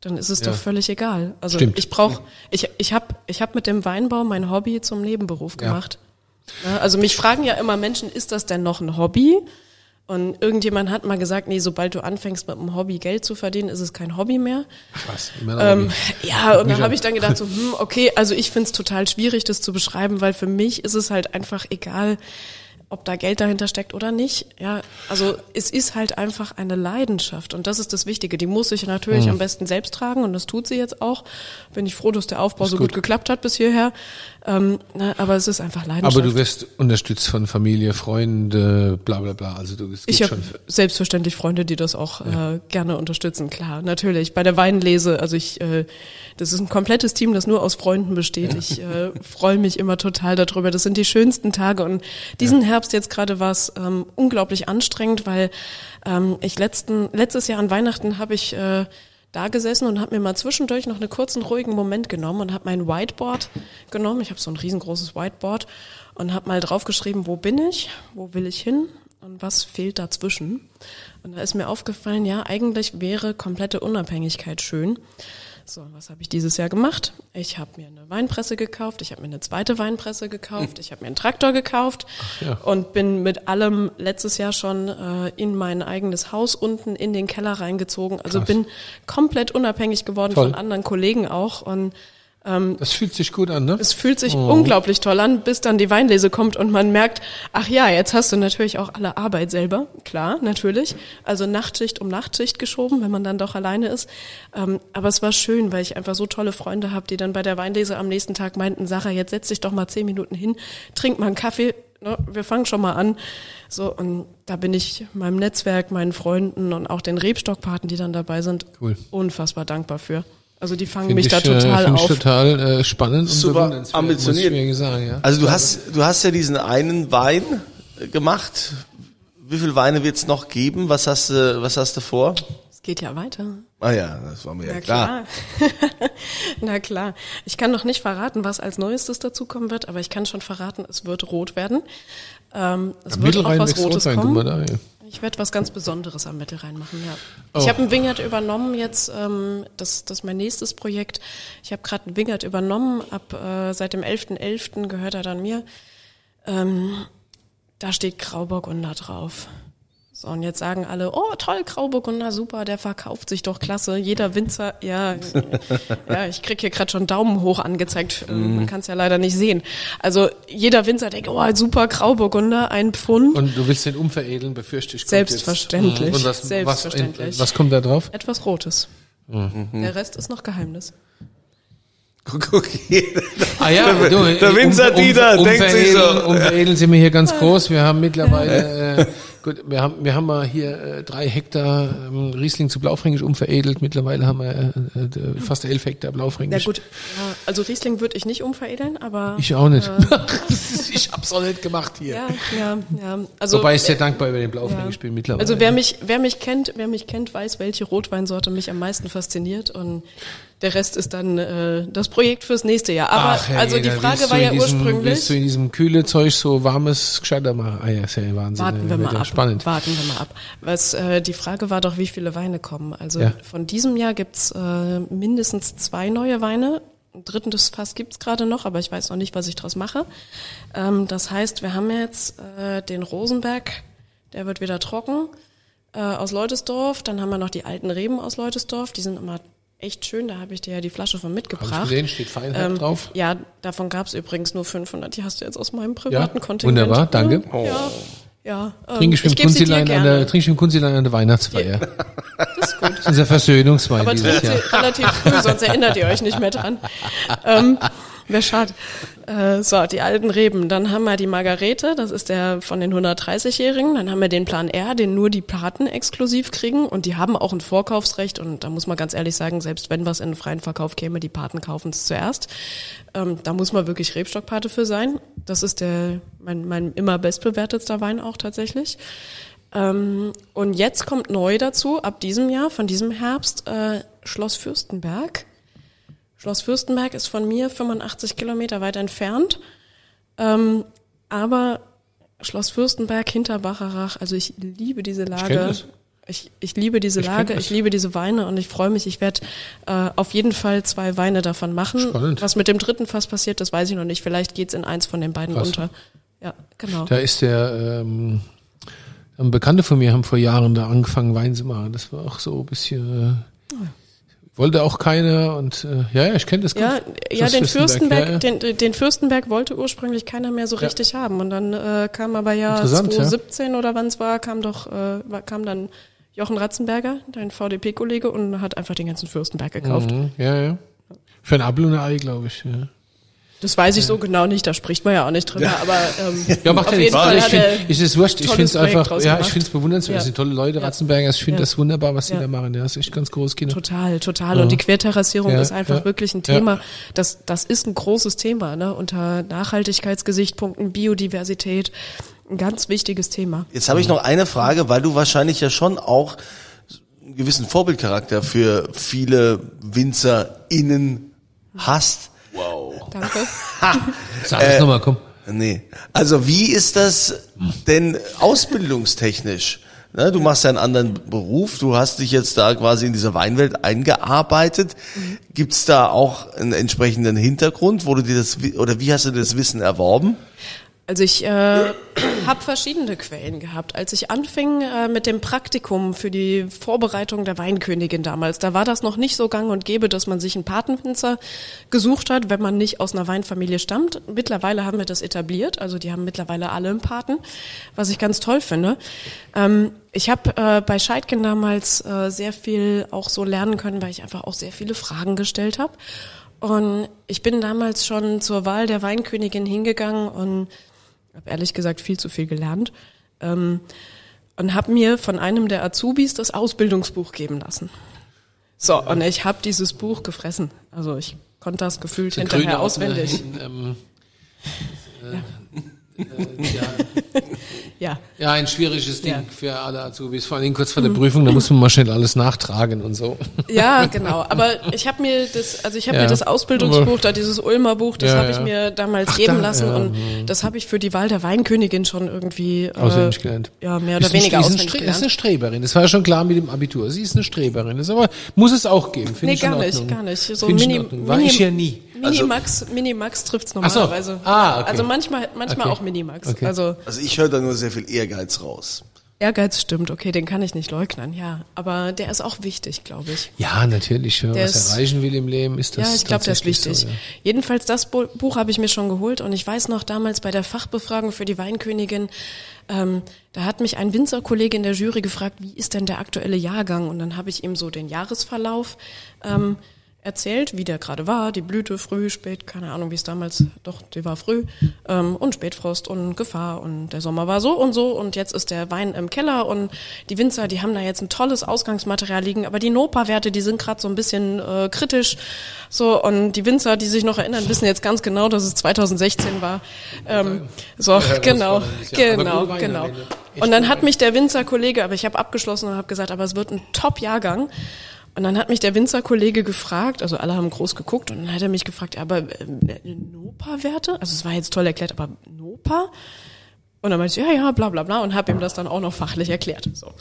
dann ist es Ja. doch völlig egal. Also Stimmt. ich brauche, ich, ich habe ich hab mit dem Weinbau mein Hobby zum Nebenberuf Ja. gemacht. Ja, also mich fragen ja immer Menschen, ist das denn noch ein Hobby? Und irgendjemand hat mal gesagt, nee, sobald du anfängst mit einem Hobby Geld zu verdienen, ist es kein Hobby mehr. Was? Ähm, ja, und dann habe ich dann gedacht, so, hm, okay, also ich find's total schwierig, das zu beschreiben, weil für mich ist es halt einfach egal, ob da Geld dahinter steckt oder nicht. Ja, also es ist halt einfach eine Leidenschaft und das ist das Wichtige. Die muss ich natürlich Mhm. am besten selbst tragen und das tut sie jetzt auch. Bin ich froh, dass der Aufbau Ist so gut. gut geklappt hat bis hierher. Ähm, na, aber es ist einfach Leidenschaft. Aber du wirst unterstützt von Familie, Freunde, bla bla bla. Also du es Ich habe schon. selbstverständlich Freunde, die das auch äh, gerne unterstützen, klar, natürlich. Bei der Weinlese, also ich, äh, das ist ein komplettes Team, das nur aus Freunden besteht. Ich äh, freue mich immer total darüber. Das sind die schönsten Tage und diesen Herbst jetzt gerade war es ähm, unglaublich anstrengend, weil ähm, ich letzten letztes Jahr an Weihnachten habe ich äh, da gesessen und habe mir mal zwischendurch noch einen kurzen ruhigen Moment genommen und habe mein Whiteboard genommen. Ich habe so ein riesengroßes Whiteboard und habe mal draufgeschrieben, wo bin ich, wo will ich hin und was fehlt dazwischen. Und da ist mir aufgefallen, ja, eigentlich wäre komplette Unabhängigkeit schön. So, was habe ich dieses Jahr gemacht? Ich habe mir eine Weinpresse gekauft, ich habe mir eine zweite Weinpresse gekauft, ich habe mir einen Traktor gekauft ja. und bin mit allem letztes Jahr schon äh, in mein eigenes Haus unten in den Keller reingezogen. Also Krass. bin komplett unabhängig geworden Toll. von anderen Kollegen auch und Das fühlt sich gut an, ne? es fühlt sich Oh. unglaublich toll an, bis dann die Weinlese kommt und man merkt, ach ja, jetzt hast du natürlich auch alle Arbeit selber, klar, natürlich. Also Nachtschicht um Nachtschicht geschoben, wenn man dann doch alleine ist. Ähm, aber es war schön, weil ich einfach so tolle Freunde habe, die dann bei der Weinlese am nächsten Tag meinten, Sacha, jetzt setz dich doch mal zehn Minuten hin, trink mal einen Kaffee, ne, wir fangen schon mal an. So, und da bin ich meinem Netzwerk, meinen Freunden und auch den Rebstockpaten, die dann dabei sind, Cool. unfassbar dankbar für. Also die fangen Find mich ich, da total äh, auf. Ich total äh, spannend und Super bewundernswert, ambitioniert. Muss ich mir sagen, ja. Also du hast, du hast ja diesen einen Wein äh, gemacht. Wie viel Weine wird's noch geben? Was hast du, was hast du vor? Es geht ja weiter. Ah ja, das war mir ja Na klar. klar. Na klar. Ich kann noch nicht verraten, was als Neuestes dazukommen wird, aber ich kann schon verraten, es wird rot werden. Ähm, es wird auch was Rotes mal kommen. da, ja. Ich werde was ganz Besonderes am Mittelrhein machen, ja. Oh. Ich habe ein Wingert übernommen jetzt, ähm, das, das ist mein nächstes Projekt. Ich habe gerade ein Wingert übernommen, ab äh, seit dem 11.11. gehört er dann mir. Ähm, da steht Grauburgunder drauf. So, und jetzt sagen alle, oh toll, Grauburgunder, super, der verkauft sich doch klasse. Jeder Winzer, ja, ja ich krieg hier gerade schon Daumen hoch angezeigt. Mhm. Man kann es ja leider nicht sehen. Also jeder Winzer denkt, oh super, Grauburgunder, ein Pfund. Und du willst den umveredeln, befürchte ich. kommt Selbstverständlich. Jetzt, und was, Selbstverständlich. Was, was kommt da drauf? Etwas Rotes. Mhm. Der Rest ist noch Geheimnis. Guck, guck hier. Ah ja, Der- du, der Winzer Dieter denkt sich so. umveredeln- sind wir hier ganz groß. Wir haben mittlerweile, äh, gut, wir haben, wir haben mal hier äh, drei Hektar ähm, Riesling zu Blaufränkisch umveredelt. Mittlerweile haben wir äh, äh, fast elf Hektar Na Blaufränkisch. gut, ja, also Riesling würde ich nicht umveredeln, aber Ich auch nicht. ich hab's auch nicht gemacht hier. ja, ja, ja. Also Wobei ich sehr dankbar über den Blaufränkisch Ja. bin mittlerweile. Also wer mich, wer mich kennt, wer mich kennt, weiß, welche Rotweinsorte mich am meisten fasziniert und der Rest ist dann äh, das Projekt fürs nächste Jahr. Aber Ach, hey, also die Frage war ja diesem, ursprünglich. Willst du in diesem kühle Zeug so warmes gescheiter machen? Ah ja, ist ja Wahnsinn. Warten wir mal ja ab. Spannend. Warten wir mal ab. Was äh, die Frage war doch, wie viele Weine kommen. Also Ja. von diesem Jahr gibt's äh, mindestens zwei neue Weine. Ein drittes Fass gibt's gerade noch, aber ich weiß noch nicht, was ich draus mache. Ähm, das heißt, wir haben jetzt äh, den Rosenberg, der wird wieder trocken äh, aus Leutesdorf. Dann haben wir noch die alten Reben aus Leutesdorf. Die sind immer echt schön. Da habe ich dir ja die Flasche von Hab mitgebracht. ich gesehen, steht Feinheit Ähm, drauf. Ja, davon gab's übrigens nur 500. Die hast du jetzt aus meinem privaten Ja, Kontingent. wunderbar, danke. Ja, ja. Ähm, Trink ich mit Kunzilein an der, trink ich mit Kunzilein an der Weihnachtsfeier. Das ist gut. Das ist unser Versöhnungswein Aber dieses Jahr. relativ früh, sonst erinnert ihr euch nicht mehr dran. Ähm, Wäre schade. Äh, so, die alten Reben. Dann haben wir die Margarete, das ist der von den 130-Jährigen. Dann haben wir den Plan R, den nur die Paten exklusiv kriegen. Und die haben auch ein Vorkaufsrecht. Und da muss man ganz ehrlich sagen, selbst wenn was in den freien Verkauf käme, die Paten kaufen es zuerst. Ähm, da muss man wirklich Rebstockpate für sein. Das ist der mein, mein immer bestbewertetster Wein auch tatsächlich. Ähm, und jetzt kommt neu dazu, ab diesem Jahr, von diesem Herbst, äh, Schloss Fürstenberg. Schloss Fürstenberg ist von mir 85 Kilometer weit entfernt. Ähm, aber Schloss Fürstenberg, Hinterbacherach, also ich liebe diese Lage. das. Ich, ich liebe diese Ich Lage, ich liebe diese Weine und ich freue mich, ich werde äh, auf jeden Fall zwei Weine davon machen. Spannend. Was mit dem dritten Fass passiert, das weiß ich noch nicht. Vielleicht geht's in eins von den beiden Krass. unter. Ja, genau. Da ist der, ähm, Bekannte von mir haben vor Jahren da angefangen, Wein zu machen. Das war auch so ein bisschen, äh, wollte auch keiner und äh, ja, ja, ich kenne das gut. Ja, ja, den Fürstenberg, ja, ja. Den, den Fürstenberg wollte ursprünglich keiner mehr so richtig haben. Und dann äh, kam aber ja Interessant, ja. 2017 oder wann es war, kam doch, äh, kam dann Jochen Ratzenberger, dein VDP-Kollege, und hat einfach den ganzen Fürstenberg gekauft. Mhm, ja, ja. Für ein Apfel und ein Ei, glaube ich. Ja, Das weiß ich so genau nicht, da spricht man ja auch nicht drüber, aber ähm, ja macht auf ja jeden. Fall ich find, ist es wurscht. Ich finde es einfach, ja, ich finde es bewundernswert. Ja. Das sind tolle Leute, Ja. Ratzenbergers. Ich finde Ja. das wunderbar, was die Ja. da machen. Ja, das ist echt ganz großes Kino. Total, total. Und die Querterrassierung Ja, ist einfach ja, wirklich ein ja. Thema. Das, das ist ein großes Thema, ne? Unter Nachhaltigkeitsgesichtspunkten, Biodiversität. Ein ganz wichtiges Thema. Jetzt habe ich noch eine Frage, weil du wahrscheinlich ja schon auch einen gewissen Vorbildcharakter für viele WinzerInnen hast. Danke. Sag es nochmal, komm. Nee. Also wie ist das denn ausbildungstechnisch? Ne, du machst ja einen anderen Beruf, du hast dich jetzt da quasi in dieser Weinwelt eingearbeitet. Gibt's da auch einen entsprechenden Hintergrund, wo du dir das, oder wie hast du das Wissen erworben? Also ich äh, habe verschiedene Quellen gehabt. Als ich anfing äh, mit dem Praktikum für die Vorbereitung der Weinkönigin damals, da war das noch nicht so gang und gäbe, dass man sich einen Patenwinzer gesucht hat, wenn man nicht aus einer Weinfamilie stammt. Mittlerweile haben wir das etabliert, also die haben mittlerweile alle einen Paten, was ich ganz toll finde. Ähm, ich habe äh, bei Scheidken damals äh, sehr viel auch so lernen können, weil ich einfach auch sehr viele Fragen gestellt habe. Und ich bin damals schon zur Wahl der Weinkönigin hingegangen und habe ehrlich gesagt viel zu viel gelernt ähm, und habe mir von einem der Azubis das Ausbildungsbuch geben lassen. So, und ich habe dieses Buch gefressen. Also ich konnte das gefühlt hinterher auswendig. Ähm, Ja. ja, ein schwieriges Ding Ja. für alle Azubis. Vor allem kurz vor der Prüfung, da muss man mal schnell alles nachtragen und so. Ja, genau. Aber ich habe mir das, also ich habe Ja. mir das Ausbildungsbuch, da dieses Ulmer Buch, das Ja, habe ich ja. mir damals Ach, geben da, lassen ja, und das habe ich für die Wahl der Weinkönigin schon irgendwie äh, Auswendig gelernt. Ja, mehr oder Ist weniger ist ein auswendig Stre- gelernt. ist eine Streberin. Das war ja schon klar mit dem Abitur. Sie ist eine Streberin. Das aber muss es auch geben. Finde Nee, ich gar nicht, gar nicht. So Finde ich in Mini- Ordnung. War Mini- ich ja nie. Minimax, Minimax trifft's Ach so. normalerweise. Ah, okay. Also manchmal, manchmal Okay. auch Minimax. Okay. Also Also ich höre da nur sehr viel Ehrgeiz raus. Ehrgeiz stimmt, okay, den kann ich nicht leugnen, ja. Aber der ist auch wichtig, glaube ich. Ja, natürlich. Wenn man was ist- erreichen will im Leben, ist das ja, ich glaube, der ist wichtig. So, ja. Jedenfalls das Bu- Buch habe ich mir schon geholt und ich weiß noch damals bei der Fachbefragung für die Weinkönigin, ähm, da hat mich ein Winzerkollege in der Jury gefragt, wie ist denn der aktuelle Jahrgang? Und dann habe ich ihm so den Jahresverlauf ähm, erzählt, wie der gerade war, die Blüte, früh, spät, keine Ahnung, wie es damals, doch, die war früh, ähm, und Spätfrost und Gefahr und der Sommer war so und so und jetzt ist der Wein im Keller und die Winzer, die haben da jetzt ein tolles Ausgangsmaterial liegen, aber die Nopa-Werte, die sind gerade so ein bisschen äh, kritisch, so und die Winzer, die sich noch erinnern, wissen jetzt ganz genau, dass es 2016 war. Ähm, so, genau, genau, genau. Und dann hat mich der Winzerkollege, aber ich habe abgeschlossen und habe gesagt, aber es wird ein Top-Jahrgang. Und dann hat mich der Winzerkollege gefragt, also alle haben groß geguckt und dann hat er mich gefragt, aber ähm, Nopa-Werte? Also es war jetzt toll erklärt, aber Nopa? Und dann meinte ich, ja, ja, bla bla bla und habe ihm das dann auch noch fachlich erklärt. So.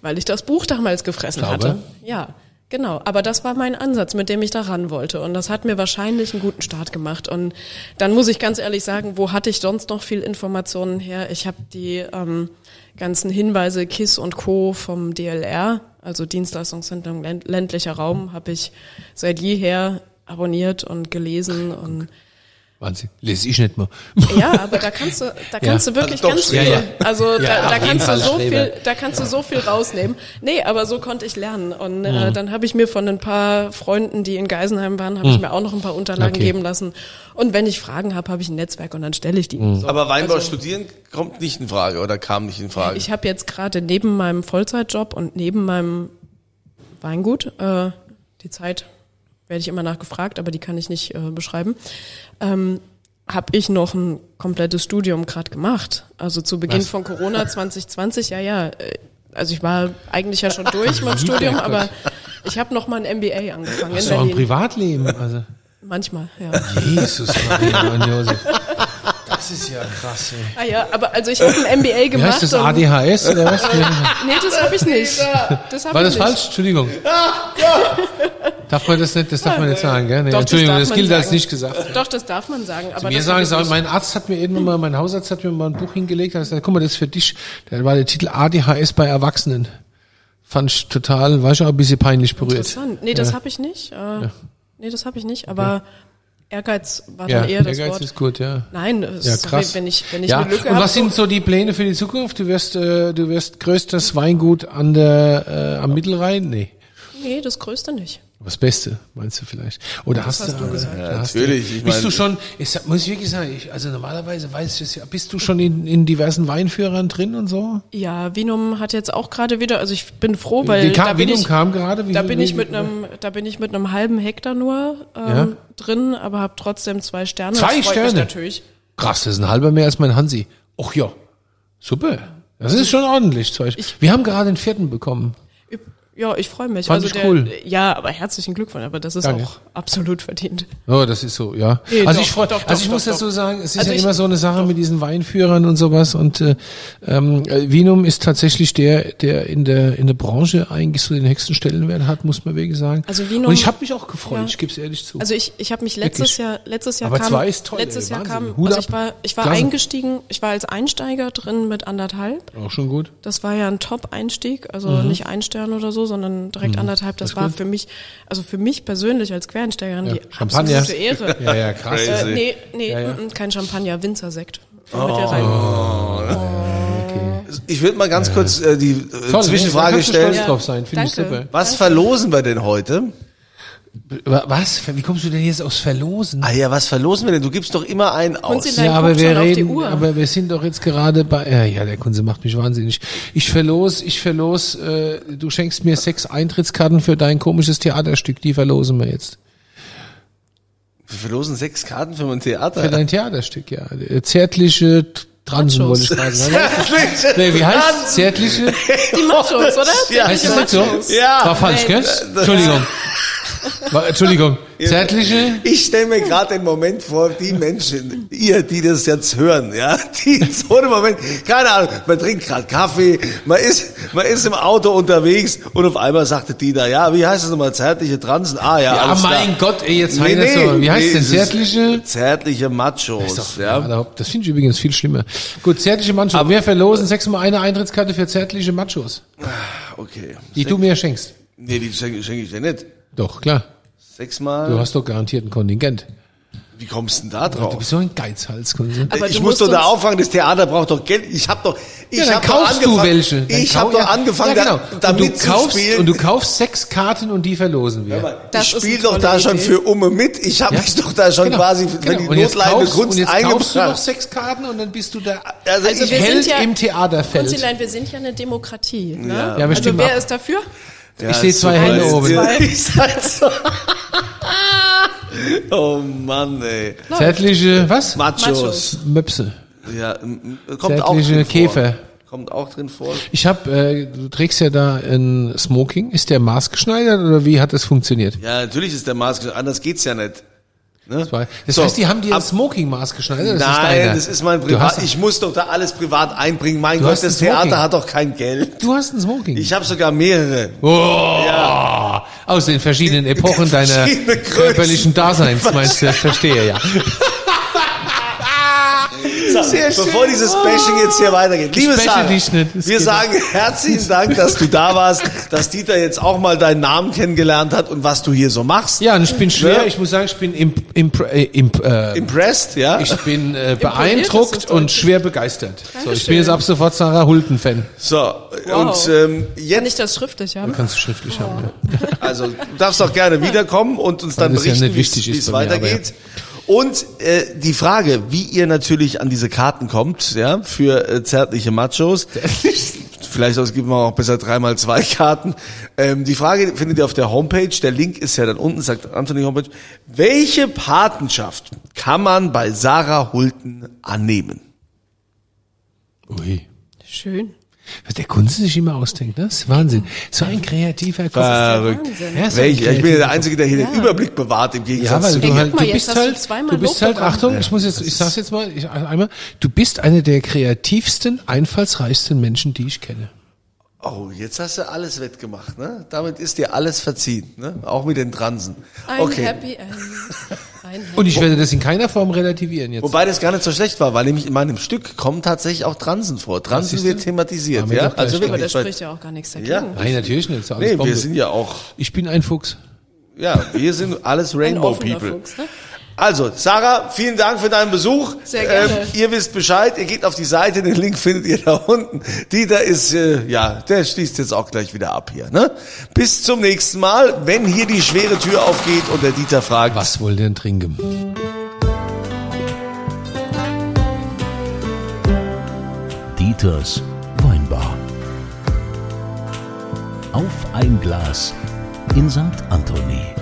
Weil ich das Buch damals gefressen hatte. Ja, genau. Aber das war mein Ansatz, mit dem ich da ran wollte. Und das hat mir wahrscheinlich einen guten Start gemacht. Und dann muss ich ganz ehrlich sagen, wo hatte ich sonst noch viel Informationen her? Ich habe die ähm, ganzen Hinweise KISS und Co. vom DLR, also Dienstleistungszentrum Länd- ländlicher Raum, habe ich seit jeher abonniert und gelesen und Wahnsinn. Lese ich nicht mal. ja, aber da kannst du, da kannst du wirklich Also doch ganz viel. Ja, ja. Also Ja, da, auf da jeden kannst du so viel, da kannst du so viel rausnehmen. Nee, aber so konnte ich lernen. Und äh, dann habe ich mir von ein paar Freunden, die in Geisenheim waren, habe ich mir auch noch ein paar Unterlagen Okay. geben lassen. Und wenn ich Fragen habe, habe ich ein Netzwerk und dann stelle ich die. So. Aber Weinbau Also- studieren kommt nicht in Frage oder kam nicht in Frage. Ich habe jetzt gerade neben meinem Vollzeitjob und neben meinem Weingut, äh, die Zeit werde ich immer nachgefragt, aber die kann ich nicht äh, beschreiben, ähm, habe ich noch ein komplettes Studium gerade gemacht. Also zu Beginn Was? von Corona 2020, ja, ja. äh, Also ich war eigentlich ja schon durch mit dem Studium, Gott. aber Ich habe noch mal ein MBA angefangen Hast du auch ein. Privatleben? Also, Manchmal, ja. Jesus Maria und Josef. Das ist ja krass, ey. Ah ja, aber also ich habe ein MBA Wie gemacht. heißt das? ADHS oder was? Nee, das habe ich nicht. Das hab War ich das nicht. falsch? Entschuldigung. Darf man das nicht, das darf man nicht sagen, gell? Nee, Doch, das Entschuldigung, das man gilt als sagen. nicht gesagt. Doch, das darf man sagen. Aber Mir das sagen nicht. mein Arzt hat mir irgendwann mal, mein Hausarzt hat mir mal ein Buch hingelegt, hat gesagt, guck mal, das ist für dich, da war der Titel ADHS bei Erwachsenen. Fand ich total, war ich auch ein bisschen peinlich berührt. Interessant. Nee, das Ja. habe ich nicht. Äh, Nee, das habe ich nicht. Aber Ehrgeiz war Ja, dann eher das Ehrgeiz Wort. ist gut, ja. Nein, Ja, ist krass. wenn ich wenn ich ja. eine Lücke Und habe. was sind so die Pläne für die Zukunft? Du wirst, äh, du wirst größtes Weingut an der, äh, am Mittelrhein? Nee. nee, das Größte nicht. Das Beste, meinst du vielleicht? Oder hast, hast du, du gesagt. Ja, natürlich, Du, ich bist mein- du schon, ich muss ich wirklich sagen, ich, also normalerweise weiß ich es ja, bist du schon in, in diversen Weinführern drin und so? Ja, Vinum hat jetzt auch gerade wieder, also ich bin froh, weil kam, da bin Vinum ich, kam gerade. wie da bin ich mit einem, da bin ich mit einem halben Hektar nur ähm, Ja. drin, aber habe trotzdem zwei Sterne. Zwei das freut Sterne? Mich natürlich. Krass, das ist ein halber mehr als mein Hansi. Och ja, super. Das ist schon ordentlich Zeug. Wir haben gerade den vierten bekommen. Ja, ich freue mich. Fand also ich der, cool. Ja, aber herzlichen Glückwunsch, aber das ist Danke. auch absolut verdient. Oh, das ist so, ja. Nee, also doch, ich freu, doch, also ich doch, muss doch, dazu doch. sagen, es ist Also ja ich- immer so eine Sache mit diesen Weinführern und sowas und äh, ähm, äh, Vinum ist tatsächlich der, der in der in der Branche eigentlich so den höchsten Stellenwert hat, muss man wirklich sagen. Also Vinum- und ich habe mich auch gefreut, Ja. ich gebe es ehrlich zu. Also ich, ich habe mich letztes Wirklich? Jahr, letztes Jahr Aber kam, zwei ist toll, letztes ey, Jahr Wahnsinn. kam, Hut also ich war, ich war Klasse. eingestiegen, ich war als Einsteiger drin mit anderthalb. auch schon gut. Das war ja ein Top-Einstieg, also Mhm. nicht ein Stern oder so, sondern direkt anderthalb. Das, war für mich, also für mich persönlich als Quereinsteigerin die Champagner. absolute Ehre. Ja, ja, krass. Äh, nee, nee, Ja, ja. mm, mm, kein Champagner, Winzersekt. Mittelrhein. Ich würde mal ganz kurz äh, die äh, Toll, Zwischenfrage stellen. drauf sein, ich Danke. super. Was verlosen wir denn heute? Wa- Was? Wie kommst du denn jetzt aufs Verlosen? Ah ja, was verlosen wir denn? Du gibst doch immer einen aus. Ja, aber wir schon auf die reden, Uhr. aber wir sind doch jetzt gerade bei, ja, ja, der Kunze macht mich wahnsinnig. Ich verlos, ich verlos, äh, du schenkst mir sechs Eintrittskarten für dein komisches Theaterstück, die verlosen wir jetzt. Wir verlosen sechs Karten für mein Für Theater. dein Theaterstück, ja. Äh, Zärtliche Transen wollte ich sagen. Nee, wie heißt Zärtliche? Die Machos, oder? Ja. Heißt das nicht so? Ja. War falsch, gell? Entschuldigung. Entschuldigung. Zärtliche? Ich stelle mir gerade den Moment vor, die Menschen, ihr, die das jetzt hören, ja, die in so einem Moment, keine Ahnung, man trinkt gerade Kaffee, man ist, man ist im Auto unterwegs und auf einmal sagte die da, ja, wie heißt das nochmal, zärtliche Transen? Ah ja, Ja, alles mein klar. Gott, ey, jetzt Nee, nee, so. Wie heißt nee, denn es ist Zärtliche? Zärtliche Machos, Ja, ja. da- das finde ich übrigens viel schlimmer. Gut, zärtliche Machos. Aber wir verlosen sechsmal eine Eintrittskarte für zärtliche Machos, Okay. die du mir schenkst. Nee, die schenke schenk ich dir nicht. Doch, klar. Sechsmal. Du hast doch garantiert ein Kontingent. Wie kommst du denn da Du drauf? bist so ein Geizhals, Kunze. Aber ich du muss doch da auffangen, das Theater braucht doch Geld. Ich habe doch, ich Ja, dann hab doch kaufst du angefangen, ich habe doch ja, angefangen, ja, da, genau. damit und du kaufst, zu spielen. Und du kaufst sechs Karten und die verlosen wir. Das ich spiele doch da schon Idee. für Umme mit. Ich habe Ja? mich doch da schon Genau, quasi, genau. wenn die Und jetzt notleidende kaufst- und Kunst jetzt kaufst du noch eingebracht. sechs Karten und dann bist du der Also, Also ich wir Held sind ja, im Theaterfeld. Kunzilein, wir sind ja eine Demokratie. Ne? Ja. Ja, also wer ab. ist dafür? Ja, ich sehe zwei. Hände oben. So. oh Mann, ey. Zärtliche, was? Machos. Möpse. Ja, kommt auch Zärtliche drin Käfer. vor. Kommt auch drin vor. Ich habe, äh, du trägst ja da ein Smoking. Ist der maßgeschneidert oder wie hat das funktioniert? Ja, natürlich ist der Maß, anders geht's ja nicht. Ne? Das So, heißt, die haben dir ein ab- Smoking maßgeschneidet? Das ist Nein, deiner. das ist mein Privat. Ich muss doch da alles privat einbringen. Mein Gott, das. Theater hat doch kein Geld. Du hast ein Smoking. Ich habe sogar mehrere. oh, Aus den verschiedenen Epochen deiner verschiedene Größen. körperlichen Daseins, meinst du? Verstehe, ja. So, bevor dieses Bashing jetzt hier weitergeht. Liebe Sarah, nicht. Wir sagen herzlichen Dank, dass du da warst, dass Dieter jetzt auch mal deinen Namen kennengelernt hat und was du hier so machst. Ja, und ich bin schwer, Ne? ich muss sagen, ich bin imp, imp, äh, imp, äh, Impressed, ja? ich bin äh, beeindruckt und schwer begeistert. So, ich bin jetzt ab sofort Sarah Hulten-Fan. So, Wow. und ähm, Kann ich jetzt, das schriftlich haben? Kannst du schriftlich haben. Ja. also du darfst auch gerne wiederkommen und uns dann das ja berichten, nicht wichtig wie es ist bei mir, weitergeht. Und äh, die Frage, wie ihr natürlich an diese Karten kommt, ja, für äh, zärtliche Machos. Vielleicht gibt man auch besser dreimal zwei Karten. Ähm, die Frage findet ihr auf der Homepage. Der Link ist ja dann unten, sagt Anthony Homepage. Welche Patenschaft kann man bei Sarah Hulten annehmen? Ui. Schön. Was der Kunze sich immer ausdenkt, das ist Wahnsinn. So ein kreativer Kopf. Verrückt. Ja, so ein Welch, ich bin ja der Einzige, der hier den Überblick bewahrt im Ja, Gegensatz weil zu du Ey, halt, mal, du bist halt, du bist halt. Achtung, ich muss jetzt, ich sag's jetzt mal, ich, einmal, du bist einer der kreativsten, einfallsreichsten Menschen, die ich kenne. Oh, jetzt hast du alles wettgemacht, ne? Damit ist dir alles verziehen, ne? Auch mit den Transen. Ein Okay. Happy End. Ein Happy Und ich werde das in keiner Form relativieren jetzt. Wobei das gar nicht so schlecht war, weil nämlich in meinem Stück kommen tatsächlich auch Transen vor. Transen wird thematisiert, wir ja? Also stehen. Aber da wirklich. weil- spricht ja auch gar nichts dagegen. Ja. Nein, natürlich nicht. Nee, Bombe. wir sind ja auch, ich bin ein Fuchs. ja, wir sind alles Rainbow People. Fuchs, ne? Also, Sarah, vielen Dank für deinen Besuch. Sehr gerne. Ähm, ihr wisst Bescheid, ihr geht auf die Seite, den Link findet ihr da unten. Dieter ist, äh, ja, der schließt jetzt auch gleich wieder ab hier. Ne? Bis zum nächsten Mal, wenn hier die schwere Tür aufgeht und der Dieter fragt, Was wollt ihr denn trinken? Dieters Weinbar. Auf ein Glas in St. Anthony.